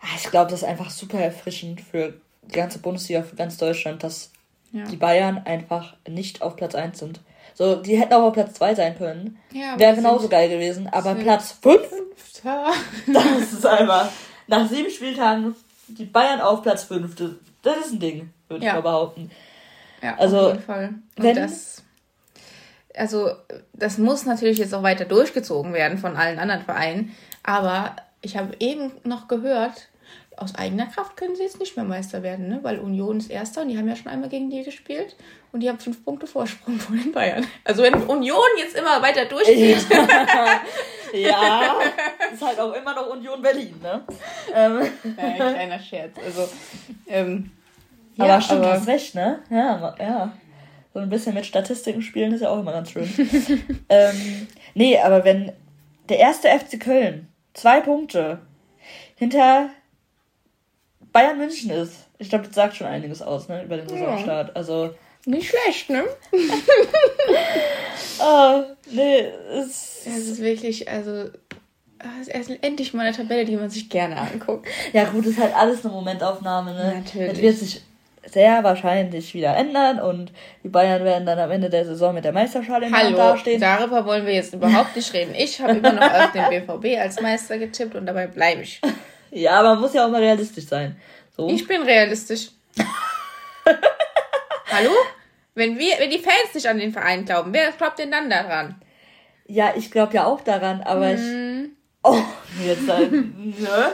Ah, ich glaube, das ist einfach super erfrischend für die ganze Bundesliga, für ganz Deutschland, dass ja. die Bayern einfach nicht auf Platz 1 sind. So, die hätten auch auf Platz 2 sein können. Ja, Wäre genauso geil gewesen. Aber Platz 5? Das ist einfach. Nach sieben Spieltagen die Bayern auf Platz 5. Das ist ein Ding würde ja. ich mal behaupten. Ja, also, auf jeden Fall. Und wenn, das, also, das muss natürlich jetzt auch weiter durchgezogen werden von allen anderen Vereinen, aber ich habe eben noch gehört, aus eigener Kraft können sie jetzt nicht mehr Meister werden, ne? weil Union ist Erster und die haben ja schon einmal gegen die gespielt und die haben fünf Punkte Vorsprung vor den Bayern. Also wenn Union jetzt immer weiter durchgeht. Ja, ja ist halt auch immer noch Union Berlin, ne? Ähm. Ja, ein kleiner Scherz. Also, ähm, aber ja, stimmt, aber, du hast recht, ne? Ja, ja. So ein bisschen mit Statistiken spielen ist ja auch immer ganz schön. ähm, nee, aber wenn der erste FC Köln zwei Punkte hinter Bayern München ist. Ich glaube, das sagt schon einiges aus, ne, über den Saisonstart. Ja. Also. Nicht schlecht, ne? oh, nee, es, es ist wirklich, also. Es ist endlich mal eine Tabelle, die man sich gerne anguckt. Ja, gut, ist halt alles eine Momentaufnahme, ne? Natürlich. Das wird sich sehr wahrscheinlich wieder ändern und die Bayern werden dann am Ende der Saison mit der Meisterschale in Hallo, dastehen. Darüber wollen wir jetzt überhaupt nicht reden. Ich habe immer noch auf den BVB als Meister getippt und dabei bleibe ich. Ja, man muss ja auch mal realistisch sein. So. Ich bin realistisch. Hallo? Wenn wir, wenn die Fans nicht an den Verein glauben, wer glaubt denn dann daran? Ja, ich glaube ja auch daran, aber mm. ich. Mhm. Oh, jetzt, äh, ne?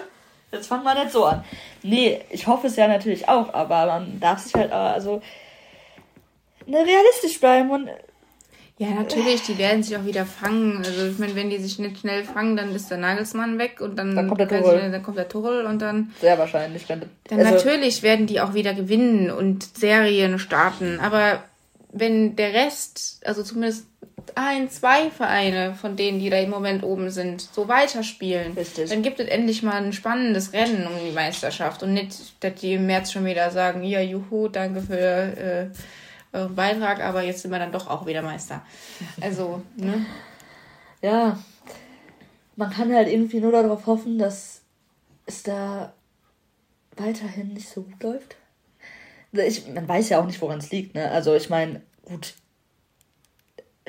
Jetzt fangen wir nicht so an. Nee, ich hoffe es ja natürlich auch, aber man darf sich halt, also, ne, realistisch bleiben und ja, natürlich, die werden sich auch wieder fangen. Also ich meine, wenn die sich nicht schnell fangen, dann ist der Nagelsmann weg und dann, dann kommt der Tuchel. Dann kommt der Tuchel und dann. Sehr wahrscheinlich. Wenn, dann also, natürlich werden die auch wieder gewinnen und Serien starten. Aber wenn der Rest, also zumindest ein, zwei Vereine von denen, die da im Moment oben sind, so weiterspielen, Richtig. dann gibt es endlich mal ein spannendes Rennen um die Meisterschaft und nicht, dass die im März schon wieder sagen, ja, juhu, danke für äh, euren Beitrag, aber jetzt sind wir dann doch auch wieder Meister. Also, ne? Ja, man kann halt irgendwie nur darauf hoffen, dass es da weiterhin nicht so gut läuft. Ich, man weiß ja auch nicht, woran es liegt, ne? Also ich meine, gut,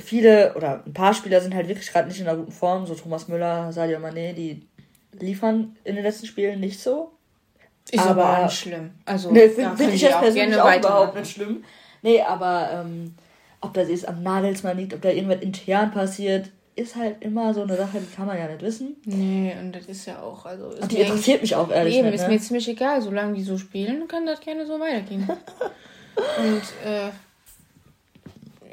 viele oder ein paar Spieler sind halt wirklich gerade nicht in einer guten Form, so Thomas Müller, Sadio Mané, die liefern in den letzten Spielen nicht so. Ist aber, aber nicht schlimm. Also, ne, finde find ich jetzt persönlich auch überhaupt nicht schlimm. Nee, aber ähm, ob das jetzt am Nagelsmann liegt, ob da irgendwas intern passiert, ist halt immer so eine Sache, die kann man ja nicht wissen. Nee, und das ist ja auch, also. Und die interessiert mich auch ehrlich Eben, nicht, ist ne? mir ziemlich egal, solange die so spielen, kann das gerne so weitergehen. und äh,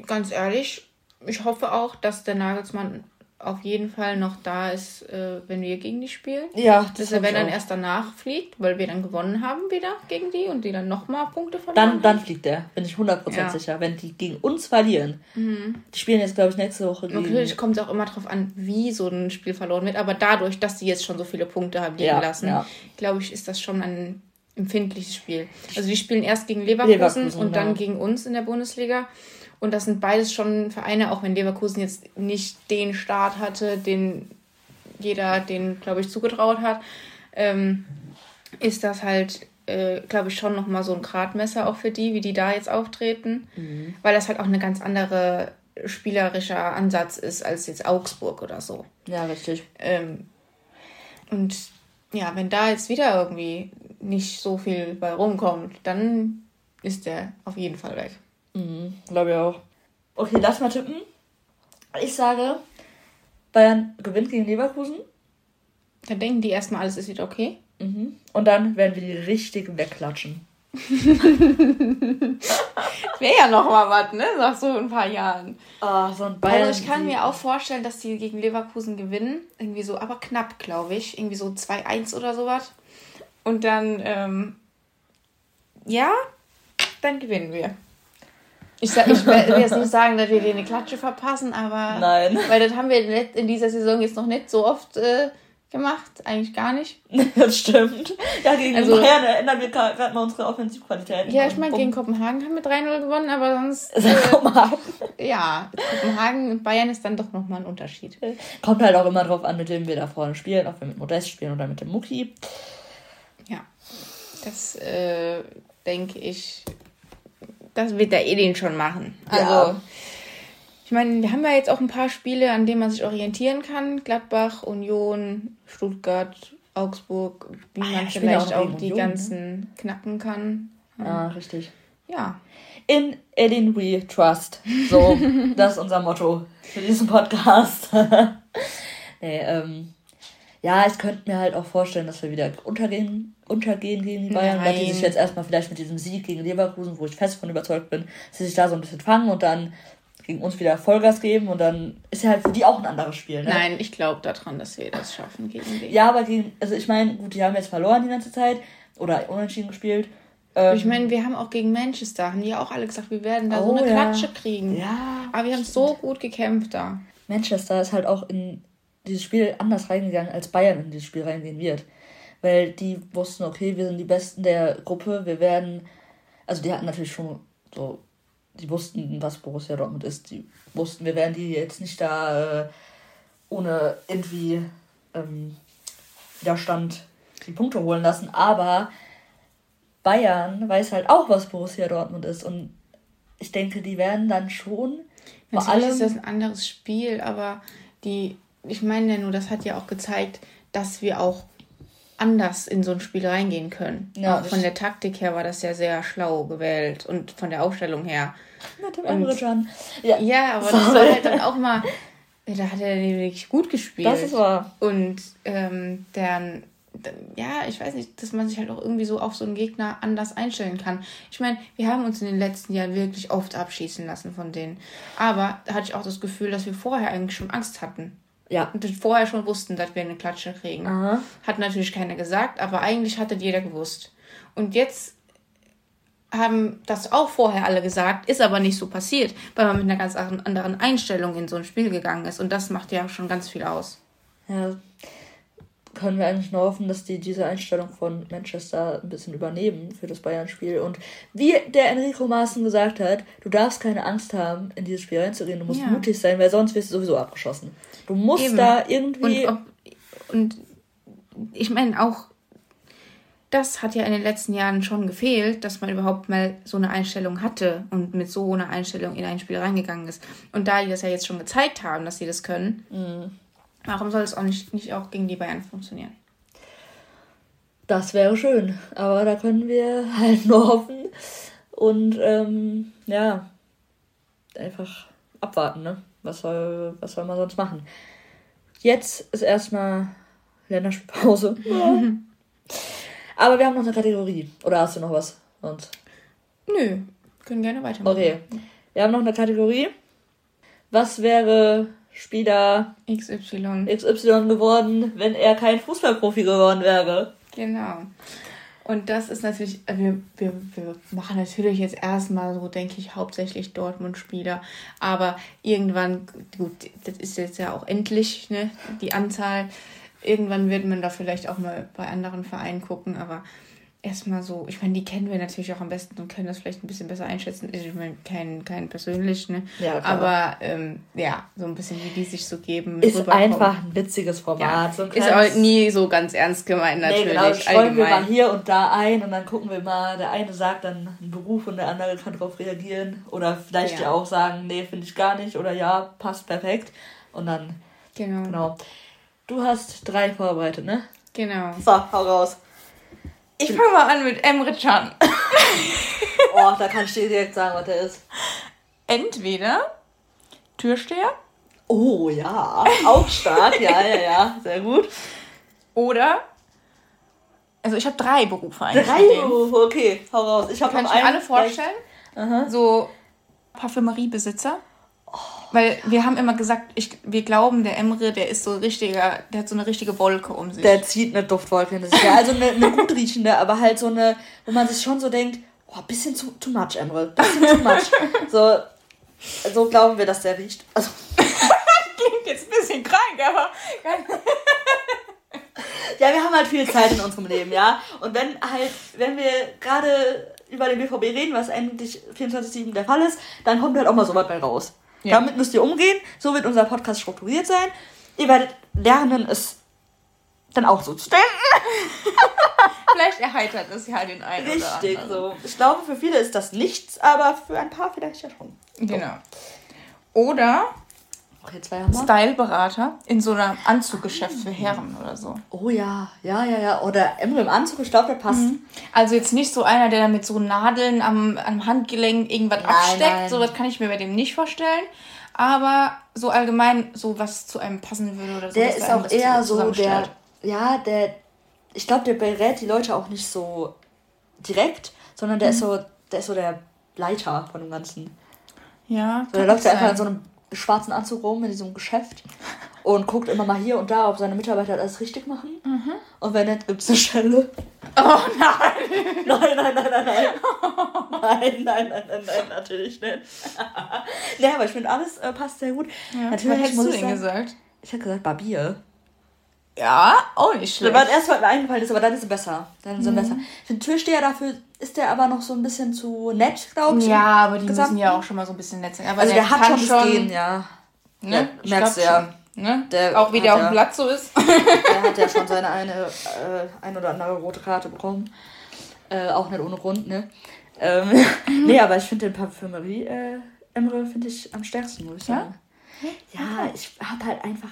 ganz ehrlich, ich hoffe auch, dass der Nagelsmann auf jeden Fall noch da ist, äh, wenn wir gegen die spielen. Ja, das Dass er, wenn dann erst danach fliegt, weil wir dann gewonnen haben wieder gegen die und die dann nochmal Punkte verlieren. Dann, dann fliegt er, bin ich 100% ja. sicher. Wenn die gegen uns verlieren. Mhm. Die spielen jetzt, glaube ich, nächste Woche gegen... Natürlich kommt es auch immer darauf an, wie so ein Spiel verloren wird, aber dadurch, dass die jetzt schon so viele Punkte haben liegen ja, lassen, ja. glaube ich, ist das schon ein empfindliches Spiel. Also die spielen erst gegen Leverkusen, Leverkusen und dann gegen uns in der Bundesliga. Und das sind beides schon Vereine, auch wenn Leverkusen jetzt nicht den Start hatte, den jeder den, glaube ich, zugetraut hat, ähm, ist das halt, äh, glaube ich, schon nochmal so ein Gradmesser auch für die, wie die da jetzt auftreten. Mhm. Weil das halt auch eine ganz andere spielerischer Ansatz ist als jetzt Augsburg oder so. Ja, richtig. Ähm, und ja, wenn da jetzt wieder irgendwie nicht so viel bei rumkommt, dann ist der auf jeden Fall weg. Mhm, glaube ich auch. Okay, lass mal tippen. Ich sage, Bayern gewinnt gegen Leverkusen. Dann denken die erstmal, alles ist wieder okay. Mhm. Und dann werden wir die richtig wegklatschen. Wäre ja noch mal was, ne? Nach so ein paar Jahren. Oh, so ein Bayern also ich kann mir auch vorstellen, dass die gegen Leverkusen gewinnen. Irgendwie so, aber knapp, glaube ich. Irgendwie so 2-1 oder sowas. Und dann, ähm, ja, dann gewinnen wir. Ich, sag, ich will jetzt nicht sagen, dass wir dir eine Klatsche verpassen, aber. Nein. Weil das haben wir in dieser Saison jetzt noch nicht so oft äh, gemacht. Eigentlich gar nicht. Das stimmt. Ja, gegen also, Bayern ändern wir gerade mal unsere Offensivqualität. Ja, ich meine, gegen Kopenhagen haben wir 3-0 gewonnen, aber sonst. Äh, Kopenhagen. Ja, Kopenhagen und Bayern ist dann doch nochmal ein Unterschied. Kommt halt auch immer drauf an, mit wem wir da vorne spielen, ob wir mit Modest spielen oder mit dem Mucki. Ja. Das äh, denke ich das wird der Edin schon machen. Also, ja. ich meine, wir haben ja jetzt auch ein paar Spiele, an denen man sich orientieren kann. Gladbach, Union, Stuttgart, Augsburg, wie man ja, vielleicht auch, auch die Union, ganzen ne? knacken kann. Ja, richtig. Ja. In Edin we trust. So, das ist unser Motto für diesen Podcast. nee, ähm, ja, ich könnte mir halt auch vorstellen, dass wir wieder untergehen, untergehen gegen die Bayern, weil die sich jetzt erstmal vielleicht mit diesem Sieg gegen Leverkusen, wo ich fest von überzeugt bin, dass sie sich da so ein bisschen fangen und dann gegen uns wieder Vollgas geben und dann ist ja halt für die auch ein anderes Spiel. Ne? Nein, ich glaube daran, dass wir das schaffen gegen die. Ja, aber gegen, also ich meine, gut, die haben jetzt verloren die ganze Zeit oder unentschieden gespielt. Ähm, ich meine, wir haben auch gegen Manchester, haben die ja auch alle gesagt, wir werden da oh, so eine ja. Klatsche kriegen. Ja. Aber wir haben so gut gekämpft da. Manchester ist halt auch in dieses Spiel anders reingegangen, als Bayern in dieses Spiel reingehen wird. Weil die wussten, okay, wir sind die Besten der Gruppe, wir werden. Also die hatten natürlich schon so die wussten, was Borussia Dortmund ist. Die wussten, wir werden die jetzt nicht da äh, ohne irgendwie ähm, Widerstand die Punkte holen lassen. Aber Bayern weiß halt auch, was Borussia Dortmund ist. Und ich denke, die werden dann schon. Vor allem ist das ein anderes Spiel, aber die, ich meine ja nur, das hat ja auch gezeigt, dass wir auch anders in so ein Spiel reingehen können. Ja, auch von der Taktik her war das ja sehr schlau gewählt und von der Aufstellung her. Mit dem Emre Ja. ja, aber Sorry. das war halt dann auch mal, da hat er wirklich gut gespielt. Das ist wahr. Und ähm, dann, ja, ich weiß nicht, dass man sich halt auch irgendwie so auf so einen Gegner anders einstellen kann. Ich meine, wir haben uns in den letzten Jahren wirklich oft abschießen lassen von denen. Aber da hatte ich auch das Gefühl, dass wir vorher eigentlich schon Angst hatten. Ja. Und vorher schon wussten, dass wir eine Klatsche kriegen. Aha. Hat natürlich keiner gesagt, aber eigentlich hatte jeder gewusst. Und jetzt haben das auch vorher alle gesagt, ist aber nicht so passiert, weil man mit einer ganz anderen Einstellung in so ein Spiel gegangen ist. Und das macht ja schon ganz viel aus. Ja, können wir eigentlich nur hoffen, dass die diese Einstellung von Manchester ein bisschen übernehmen für das Bayern-Spiel. Und wie der Enrico Maaßen gesagt hat, du darfst keine Angst haben, in dieses Spiel reinzugehen. Du musst ja. mutig sein, weil sonst wirst du sowieso abgeschossen. Du musst Eben. da irgendwie. Und, ob, und ich meine auch, das hat ja in den letzten Jahren schon gefehlt, dass man überhaupt mal so eine Einstellung hatte und mit so einer Einstellung in ein Spiel reingegangen ist. Und da die das ja jetzt schon gezeigt haben, dass sie das können, mhm Warum soll es auch nicht, nicht auch gegen die Bayern funktionieren? Das wäre schön, aber da können wir halt nur hoffen und ähm, ja, einfach abwarten, ne? Was soll, was soll man sonst machen? Jetzt ist erstmal Länderspielpause. aber wir haben noch eine Kategorie. Oder hast du noch was sonst? Nö, können gerne weitermachen. Okay. Wir haben noch eine Kategorie. Was wäre Spieler XY. XY geworden, wenn er kein Fußballprofi geworden wäre. Genau. Und das ist natürlich, äh, wir, wir, wir machen natürlich jetzt erstmal so, denke ich, hauptsächlich Dortmund-Spieler. Aber irgendwann, gut, das ist jetzt ja auch endlich, ne, die Anzahl. Irgendwann wird man da vielleicht auch mal bei anderen Vereinen gucken, aber erstmal so, ich meine, die kennen wir natürlich auch am besten und können das vielleicht ein bisschen besser einschätzen. Ich meine, kein, kein persönlich, ne? Ja. Aber ähm, ja, so ein bisschen, wie die sich so geben. Ist einfach ein witziges Format. Ja, ist auch nie so ganz ernst gemeint, natürlich. Nee, genau, streuen wir mal hier und da ein und dann gucken wir mal, der eine sagt dann einen Beruf und der andere kann darauf reagieren. Oder vielleicht ja, ja auch sagen, nee, finde ich gar nicht oder ja, passt perfekt. Und dann. Genau. genau. Du hast drei vorbereitet, ne? Genau. So, hau raus. Ich fange mal an mit Emre Can. oh, da kann ich dir direkt sagen, was der ist. Entweder Türsteher. Oh ja, auch stark, ja, ja, ja, sehr gut. Oder, also ich habe drei Berufe eigentlich. Drei Berufe, okay, hau raus. Ich habe Kann ich mir alle vorstellen? So Parfümeriebesitzer. Weil wir haben immer gesagt, ich, wir glauben, der Emre, der ist so ein richtiger, der hat so eine richtige Wolke um sich. Der zieht eine Duftwolke in sich. Ja, also eine, eine gut riechende, aber halt so eine, wo man sich schon so denkt, oh, bisschen zu, too much, Emre. Bisschen too much. So, so glauben wir, dass der riecht. Also. Klingt jetzt ein bisschen krank, aber. ja, wir haben halt viel Zeit in unserem Leben, ja. Und wenn halt, wenn wir gerade über den BVB reden, was eigentlich 24-7 der Fall ist, dann kommt halt auch mal so was bei raus. Ja. Damit müsst ihr umgehen. So wird unser Podcast strukturiert sein. Ihr werdet lernen, es dann auch so zu denken. vielleicht erheitert es ja den einen Richtig, oder anderen. so. Ich glaube, für viele ist das nichts, aber für ein paar vielleicht ja schon. Genau. Oder Okay, Styleberater in so einem Anzuggeschäft für Herren oder so. Oh ja, ja, ja, ja. Oder Emre im Anzug, ich glaube, der passt. Mhm. Also jetzt nicht so einer, der mit so Nadeln am, am Handgelenk irgendwas nein, absteckt. Nein. So was kann ich mir bei dem nicht vorstellen. Aber so allgemein, so was zu einem passen würde oder so. Der ist auch eher so der ja, der, ich glaube, der berät die Leute auch nicht so direkt, sondern der ist so, der ist so der Leiter von dem Ganzen. Ja. So, der läuft ja einfach in so einem schwarzen Anzug rum in diesem Geschäft und guckt immer mal hier und da, ob seine Mitarbeiter alles richtig machen. Und wenn nicht, gibt es eine Stelle. Oh nein! Nein, nein, nein, nein, nein. Nein, nein, nein, nein, nein, natürlich nicht. ja, aber ich finde, alles äh, passt sehr gut. Ja, natürlich was hättest muss du denn gesagt? Ich hätte gesagt Barbier. Ja, auch nicht schlecht. war das was mir eingefallen ist, aber dann ist es besser. Dann ist es Mhm. besser. Ich finde, Türsteher dafür ist der aber noch so ein bisschen zu nett, glaube ich. Ja, aber die Gesamt- müssen ja auch schon mal so ein bisschen nett sein. Aber Also der, hat kann schon das Gehen, ja. Ne? Ja, merkst du ja. schon, Ne? Der auch wie hat der auf ja- dem Blatt so ist. Er hat ja schon seine eine, äh, ein oder andere rote Karte bekommen. Äh, auch nicht ohne Grund, ne? Ähm, nee, aber ich finde den Parfümerie, äh, Emre finde ich am stärksten, muss ich Ja? sagen. Ja, ich habe halt einfach,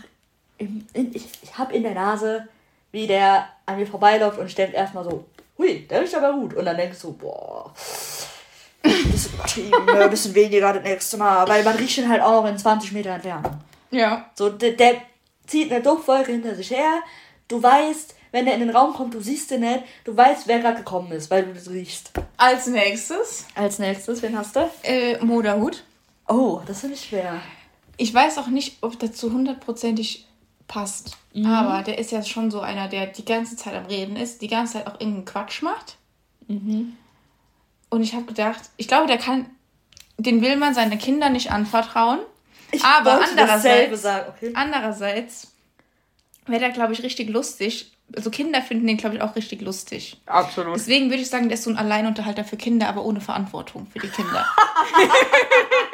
im, in, ich, ich habe in der Nase, wie der an mir vorbeiläuft und denke erstmal so, hui, der riecht aber gut. Und dann denkst du, boah, ein bisschen übertrieben, ne? ein bisschen weniger das nächste Mal. Weil man riecht ihn halt auch noch in 20 Meter Entfernung. Ja. So, der, der zieht eine Duftwolke hinter sich her. Du weißt, wenn er in den Raum kommt, du siehst ihn nicht. Du weißt, wer gerade gekommen ist, weil du das riechst. Als nächstes Als nächstes, wen hast du? äh, Moderhut. Oh, das finde ich schwer. Ich weiß auch nicht, ob das zu hundertprozentig passt. Mhm. Aber der ist ja schon so einer, der die ganze Zeit am Reden ist, die ganze Zeit auch irgendeinen Quatsch macht. Mhm. Und ich habe gedacht, ich glaube, der kann, den will man seine Kinder nicht anvertrauen. Ich Aber wollte andererseits- okay. Andererseits wäre der, glaube ich, richtig lustig. Also Kinder finden den, glaube ich, auch richtig lustig. Absolut. Deswegen würde ich sagen, der ist so ein Alleinunterhalter für Kinder, aber ohne Verantwortung für die Kinder.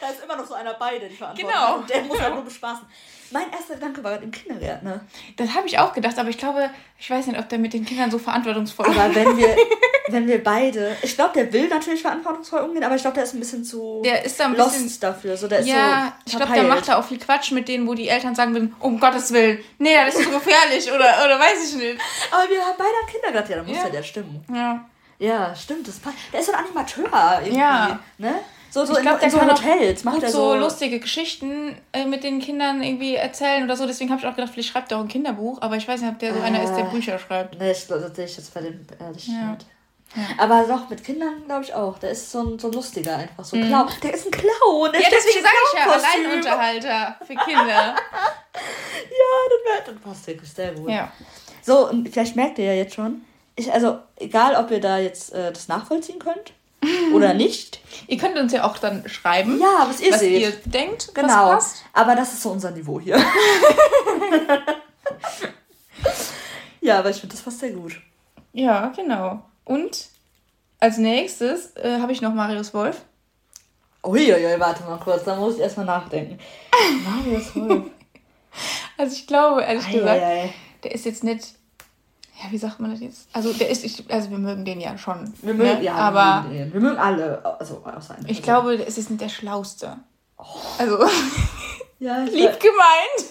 Da ist immer noch so einer bei, der die Verantwortung Genau. der muss halt nur bespaßen. Mein erster Gedanke war gerade im Kindergärtner. Das habe ich auch gedacht, aber ich glaube, ich weiß nicht, ob der mit den Kindern so verantwortungsvoll Aber wenn wir, wenn wir beide. Ich glaube, der will natürlich verantwortungsvoll umgehen, aber ich glaube, der ist ein bisschen zu Der ist da ein lost bisschen- dafür. So, der ist Ja, so ich glaube, der macht da auch viel Quatsch mit denen, wo die Eltern sagen würden, um Gottes Willen, nee, das ist zu gefährlich oder, oder weiß ich nicht. Aber wir haben beide am Kindergarten, ja, da muss Ja. ja der stimmen. Ja. Ja, stimmt, das passt. Der ist so ein Animateur irgendwie. Ja. Ne? So, so Ich glaube, der so kann Hotels macht gut er so so. lustige Geschichten äh, mit den Kindern irgendwie erzählen oder so. Deswegen habe ich auch gedacht, vielleicht schreibt er auch ein Kinderbuch, aber ich weiß nicht, ob der so einer ist, der Äh. Bücher schreibt. Ne, ich glaube, das sehe ich jetzt bei dem ehrlich Ja. nicht. Aber doch, mit Kindern glaube ich auch. Der ist so ein, so ein lustiger einfach. So ein Clown. Der ist ein Clown. Der Mhm. Ja, deswegen sage ich ja. Alleinunterhalter für Kinder. Ja, das, wär, das passt wirklich sehr gut. ja. So, und vielleicht merkt ihr ja jetzt schon, ich, also egal, ob ihr da jetzt äh, das nachvollziehen könnt oder nicht. Ihr könnt uns ja auch dann schreiben, Ja, was ihr was seht. ihr denkt, Genau. was passt. Aber das ist so unser Niveau hier. ja, aber ich finde, das passt sehr gut. Ja, genau. Und als nächstes äh, habe ich noch Marius Wolf. Uiuiui, warte mal kurz, da muss ich erstmal nachdenken. Marius Wolf. Also ich glaube, ehrlich gesagt, Eieiei. der ist jetzt nicht. Ja, wie sagt man das jetzt? Also der ist, ich, also wir mögen den ja schon. Wir mögen, ne? ja, aber wir mögen, den. wir mögen alle, also außer einer ich glaube, der ist jetzt nicht der Schlauste. Also ja, ich, lieb gemeint.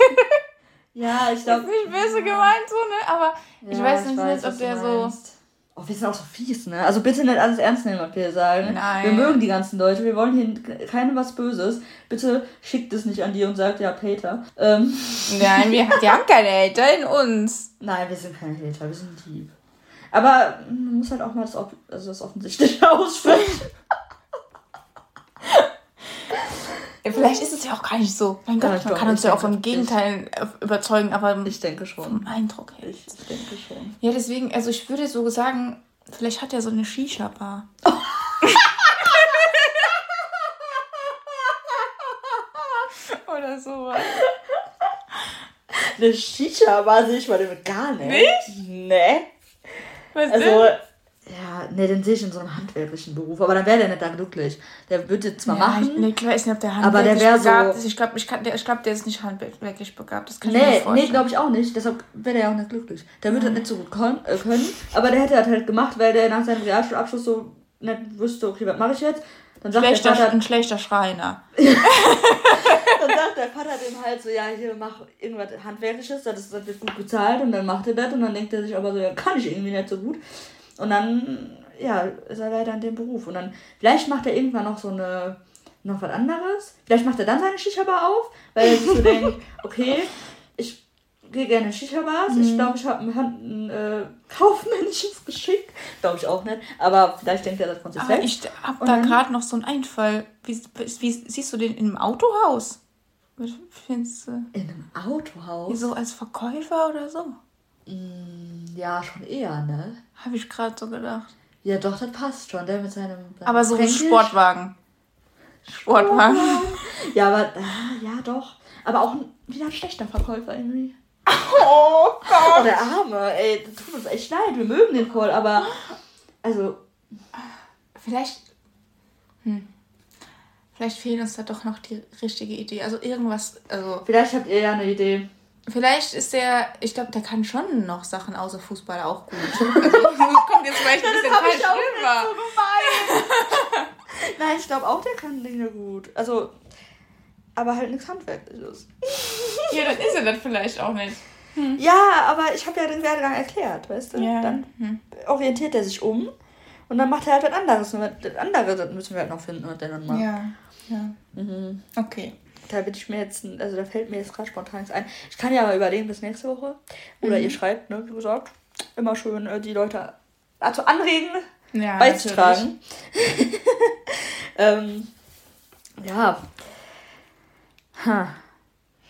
ja, ich ist glaube. nicht böse gemeint so, ne? Aber ich weiß nicht, weiß, ob was der du so. Oh, wir sind auch so fies, ne? Also bitte nicht alles ernst nehmen, was wir sagen. Nein. Wir mögen die ganzen Leute, wir wollen hier keinem was Böses. Bitte schickt es nicht an die und sagt, ja, Peter. Ähm, Nein, wir, wir haben keine Hater in uns. nein, wir sind keine Hater, wir sind lieb. Aber man muss halt auch mal das, also das Offensichtliche aussprechen. Ja, Vielleicht ist es ja auch gar nicht so. Mein Gott, man kann uns ja auch vom Gegenteil überzeugen, aber Ich denke schon. vom Eindruck her. Ich denke schon. Ja, deswegen, also ich würde so sagen, vielleicht hat er so eine Shisha-Bar. Oder sowas. Eine Shisha-Bar sehe ich bei dem gar nicht. Nicht? Nee. Was Also, denn? Ja, nee, den sehe ich in so einem handwerklichen Beruf. Aber dann wäre der nicht da glücklich. Der würde zwar Ja, machen. ich, nee, ich weiß nicht, ob der Aber der handwerklich wär so- begabt ist. Ich glaube, ich kann, der, ich glaub, der ist nicht handwerklich begabt. Das kann ich mir Nee, nicht nee, vorstellen. glaube ich auch nicht. Deshalb wäre der ja auch nicht glücklich. Der würde das nicht so gut kon äh, können. Aber der hätte das halt gemacht, weil der nach seinem Realschulabschluss so nicht wüsste, okay, was mache ich jetzt? Dann sagt, der schlechter, Vater, ein schlechter Schreiner. dann sagt der Vater dem halt so, ja, hier mach irgendwas Handwerkliches, das, ist, das wird gut bezahlt und dann macht er das und dann denkt er sich aber so, ja, kann ich irgendwie nicht so gut. Und dann, ja, ist er leider in dem Beruf. Und dann, vielleicht macht er irgendwann noch so eine, noch was anderes. Vielleicht macht er dann seine Shisha-Bar auf, weil er sich so denkt, okay, ich gehe gerne in Shisha-Bars. Mhm. Ich glaube, ich habe ein, ein äh, kaufmännisches Geschick. Glaube ich auch nicht. Aber vielleicht denkt er das von sich Aber selbst. Ich habe da gerade noch so einen Einfall. Wie, wie, siehst du den in einem Autohaus? Findest du? In einem Autohaus? So als Verkäufer oder so? Mm, ja, schon eher, ne? Habe ich gerade so gedacht. Ja, doch, das passt schon. Der mit seinem. Aber so ein Sportwagen. Sportwagen. ja, aber. Äh, ja, doch. Aber auch wieder ein schlechter Verkäufer irgendwie. Oh Gott. Oh, der Arme, ey, das tut uns echt leid. Wir mögen den voll, aber. Also. Vielleicht. Hm. Vielleicht fehlt uns da doch noch die richtige Idee. Also irgendwas. Also Vielleicht habt ihr ja eine Idee. Vielleicht ist der, ich glaube, der kann schon noch Sachen außer Fußball auch gut. Also, kommt jetzt vielleicht ein bisschen falsch rüber. So Nein, ich glaube auch, der kann Dinge gut. Also, aber halt nichts Handwerkliches. ja, dann ist er das vielleicht auch nicht. Hm. Ja, aber ich habe ja den Werdegang erklärt, weißt du? Ja. Dann hm. orientiert er sich um und dann macht er halt was anderes. Und das andere das müssen wir halt noch finden, was der dann macht. Ja, ja. Mhm. Okay da bin ich mir jetzt, also da fällt mir jetzt gerade spontan nichts ein. Ich kann ja mal überlegen bis nächste Woche. Oder mhm. ihr schreibt, ne, wie gesagt. Immer schön äh, die Leute dazu anregen, ja, beizutragen. ähm, ja. Ha.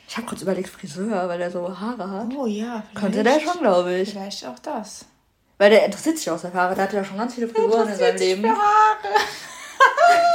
Ich habe kurz überlegt, Friseur, weil er so Haare hat. Oh ja, vielleicht. Könnte der schon, glaube ich. Vielleicht auch das. Weil der interessiert sich auch für Haare. Der hat ja schon ganz viele Frisuren in seinem Leben. Für Haare.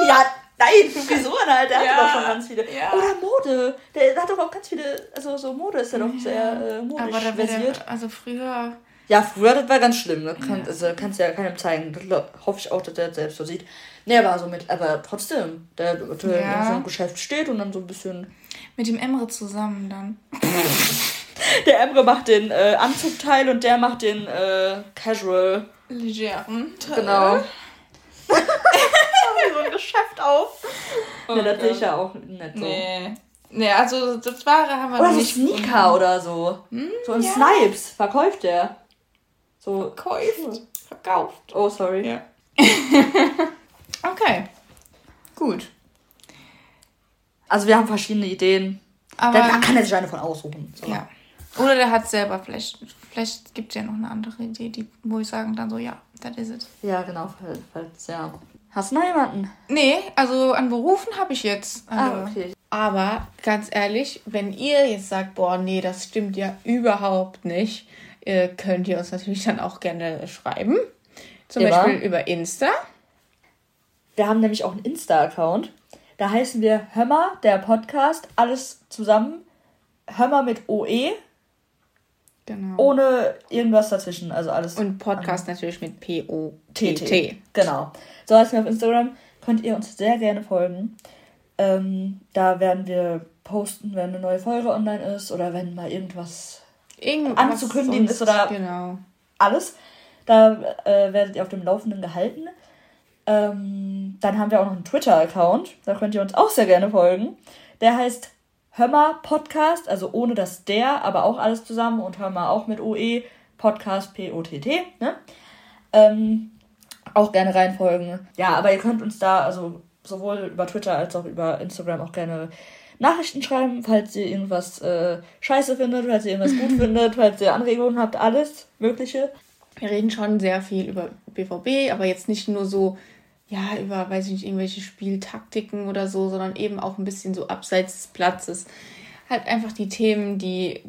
ja, Nein, für Frisuren halt, der ja. hat doch schon ganz viele. Ja. Oder Mode. Der hat doch auch ganz viele, also so Mode ist ja doch sehr äh, modisch Aber versiert. Der, also früher. Ja, früher, das war ganz schlimm. Das kann, ja. Also kannst ja keinem zeigen. Das hoffe ich auch, dass der das selbst so sieht. Nee, aber so mit, aber trotzdem, der, der ja. in so einem Geschäft steht und dann so ein bisschen. Mit dem Emre zusammen dann. der Emre macht den äh, Anzugteil und der macht den äh, Casual. Legeren. Genau. so ein Geschäft auf. Oh ja, das sehe ich ja auch nicht so. Nee. Nee, also das Ware haben wir oder so nicht. Sneaker gefunden. oder so. Hm, so ein ja. Snipes verkauft der. So. Verkauft. Verkauft. Oh, sorry. Ja. okay. Gut. Also wir haben verschiedene Ideen. Aber da kann er sich eine von aussuchen. So. Ja. Oder der hat selber vielleicht, vielleicht gibt es ja noch eine andere Idee, die, wo ich sagen dann so, ja, das ist es. Ja, genau, falls ja. Hast du noch jemanden? Nee, also an Berufen habe ich jetzt. Ah, also. Ah, okay. Aber ganz ehrlich, wenn ihr jetzt sagt, boah, nee, das stimmt ja überhaupt nicht, äh, könnt ihr uns natürlich dann auch gerne schreiben. Zum Immer. Beispiel über Insta. Wir haben nämlich auch einen Insta-Account. Da heißen wir Hömmer, der Podcast, alles zusammen. Hömmer mit OE. Genau. Ohne irgendwas dazwischen. Also alles. Und Podcast an. natürlich mit P-O-T-T. Genau. So heißen wir auf Instagram. Könnt ihr uns sehr gerne folgen. Ähm, da werden wir posten, wenn eine neue Folge online ist oder wenn mal irgendwas, irgendwas anzukündigen ist oder genau. alles. Da äh, werdet ihr auf dem Laufenden gehalten. Ähm, dann haben wir auch noch einen Twitter-Account. Da könnt ihr uns auch sehr gerne folgen. Der heißt Hömmer Podcast, also ohne das der, aber auch alles zusammen und Hömmer auch mit OE, Podcast P-O-T-T. Ne? Ähm, auch gerne reinfolgen. Ja, aber ihr könnt uns da, also sowohl über Twitter als auch über Instagram auch gerne Nachrichten schreiben, falls ihr irgendwas äh, scheiße findet, falls ihr irgendwas gut findet, falls ihr Anregungen habt, alles Mögliche. Wir reden schon sehr viel über BVB, aber jetzt nicht nur so, ja, über, weiß ich nicht, irgendwelche Spieltaktiken oder so, sondern eben auch ein bisschen so abseits des Platzes. Halt einfach die Themen, die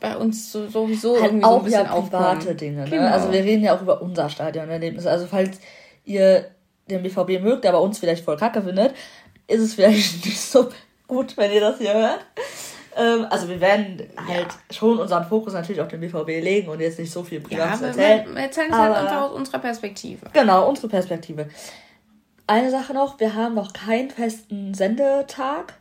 bei uns so, sowieso halt irgendwie auch so ein bisschen ja private Dinge. Ne? Genau. Also wir reden ja auch über unser Stadionerlebnis. Also falls ihr den BVB mögt, aber uns vielleicht voll kacke findet, ist es vielleicht nicht so gut, wenn ihr das hier hört. Ähm, also wir werden halt ja. schon unseren Fokus natürlich auf den BVB legen und jetzt nicht so viel privat ja, erzählen. Wir erzählen es halt einfach aus unserer Perspektive. Genau, unsere Perspektive. Eine Sache noch, wir haben noch keinen festen Sendetag.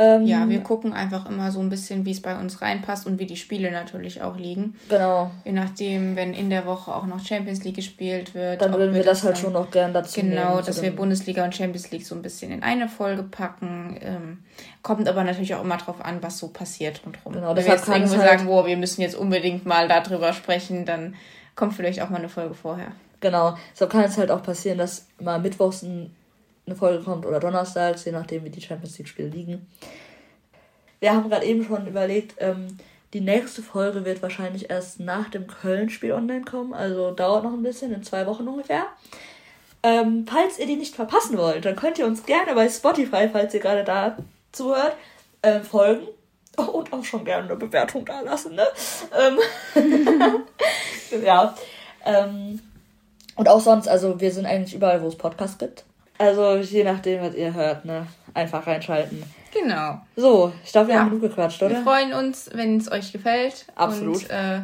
Ähm, ja, wir gucken einfach immer so ein bisschen, wie es bei uns reinpasst und wie die Spiele natürlich auch liegen. Genau. Je nachdem, wenn in der Woche auch noch Champions League gespielt wird. Dann würden wir das, das halt schon noch gern dazu Genau, nehmen, dass wir Bundesliga und Champions League so ein bisschen in eine Folge packen. Ähm, kommt aber natürlich auch immer drauf an, was so passiert rundherum. Genau, wenn wir jetzt irgendwo halt sagen, boah, wir müssen jetzt unbedingt mal darüber sprechen, dann kommt vielleicht auch mal eine Folge vorher. Genau, so kann es halt auch passieren, dass mal mittwochs ein eine Folge kommt oder donnerstags, je nachdem, wie die Champions League-Spiele liegen. Wir haben gerade eben schon überlegt, ähm, Die nächste Folge wird wahrscheinlich erst nach dem Köln-Spiel online kommen, also dauert noch ein bisschen, in zwei Wochen ungefähr. Ähm, falls ihr die nicht verpassen wollt, dann könnt ihr uns gerne bei Spotify, falls ihr gerade da zuhört, äh, folgen. Und auch schon gerne eine Bewertung da lassen, ne? Ähm ja. Ähm, und auch sonst, also wir sind eigentlich überall, wo es Podcasts gibt. Also je nachdem, was ihr hört, ne? Einfach reinschalten. Genau. So, ich glaube, wir ja. haben genug gequatscht, oder? Wir freuen uns, wenn es euch gefällt. Absolut. Und, äh,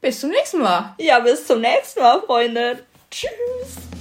bis zum nächsten Mal. Ja, bis zum nächsten Mal, Freunde. Tschüss.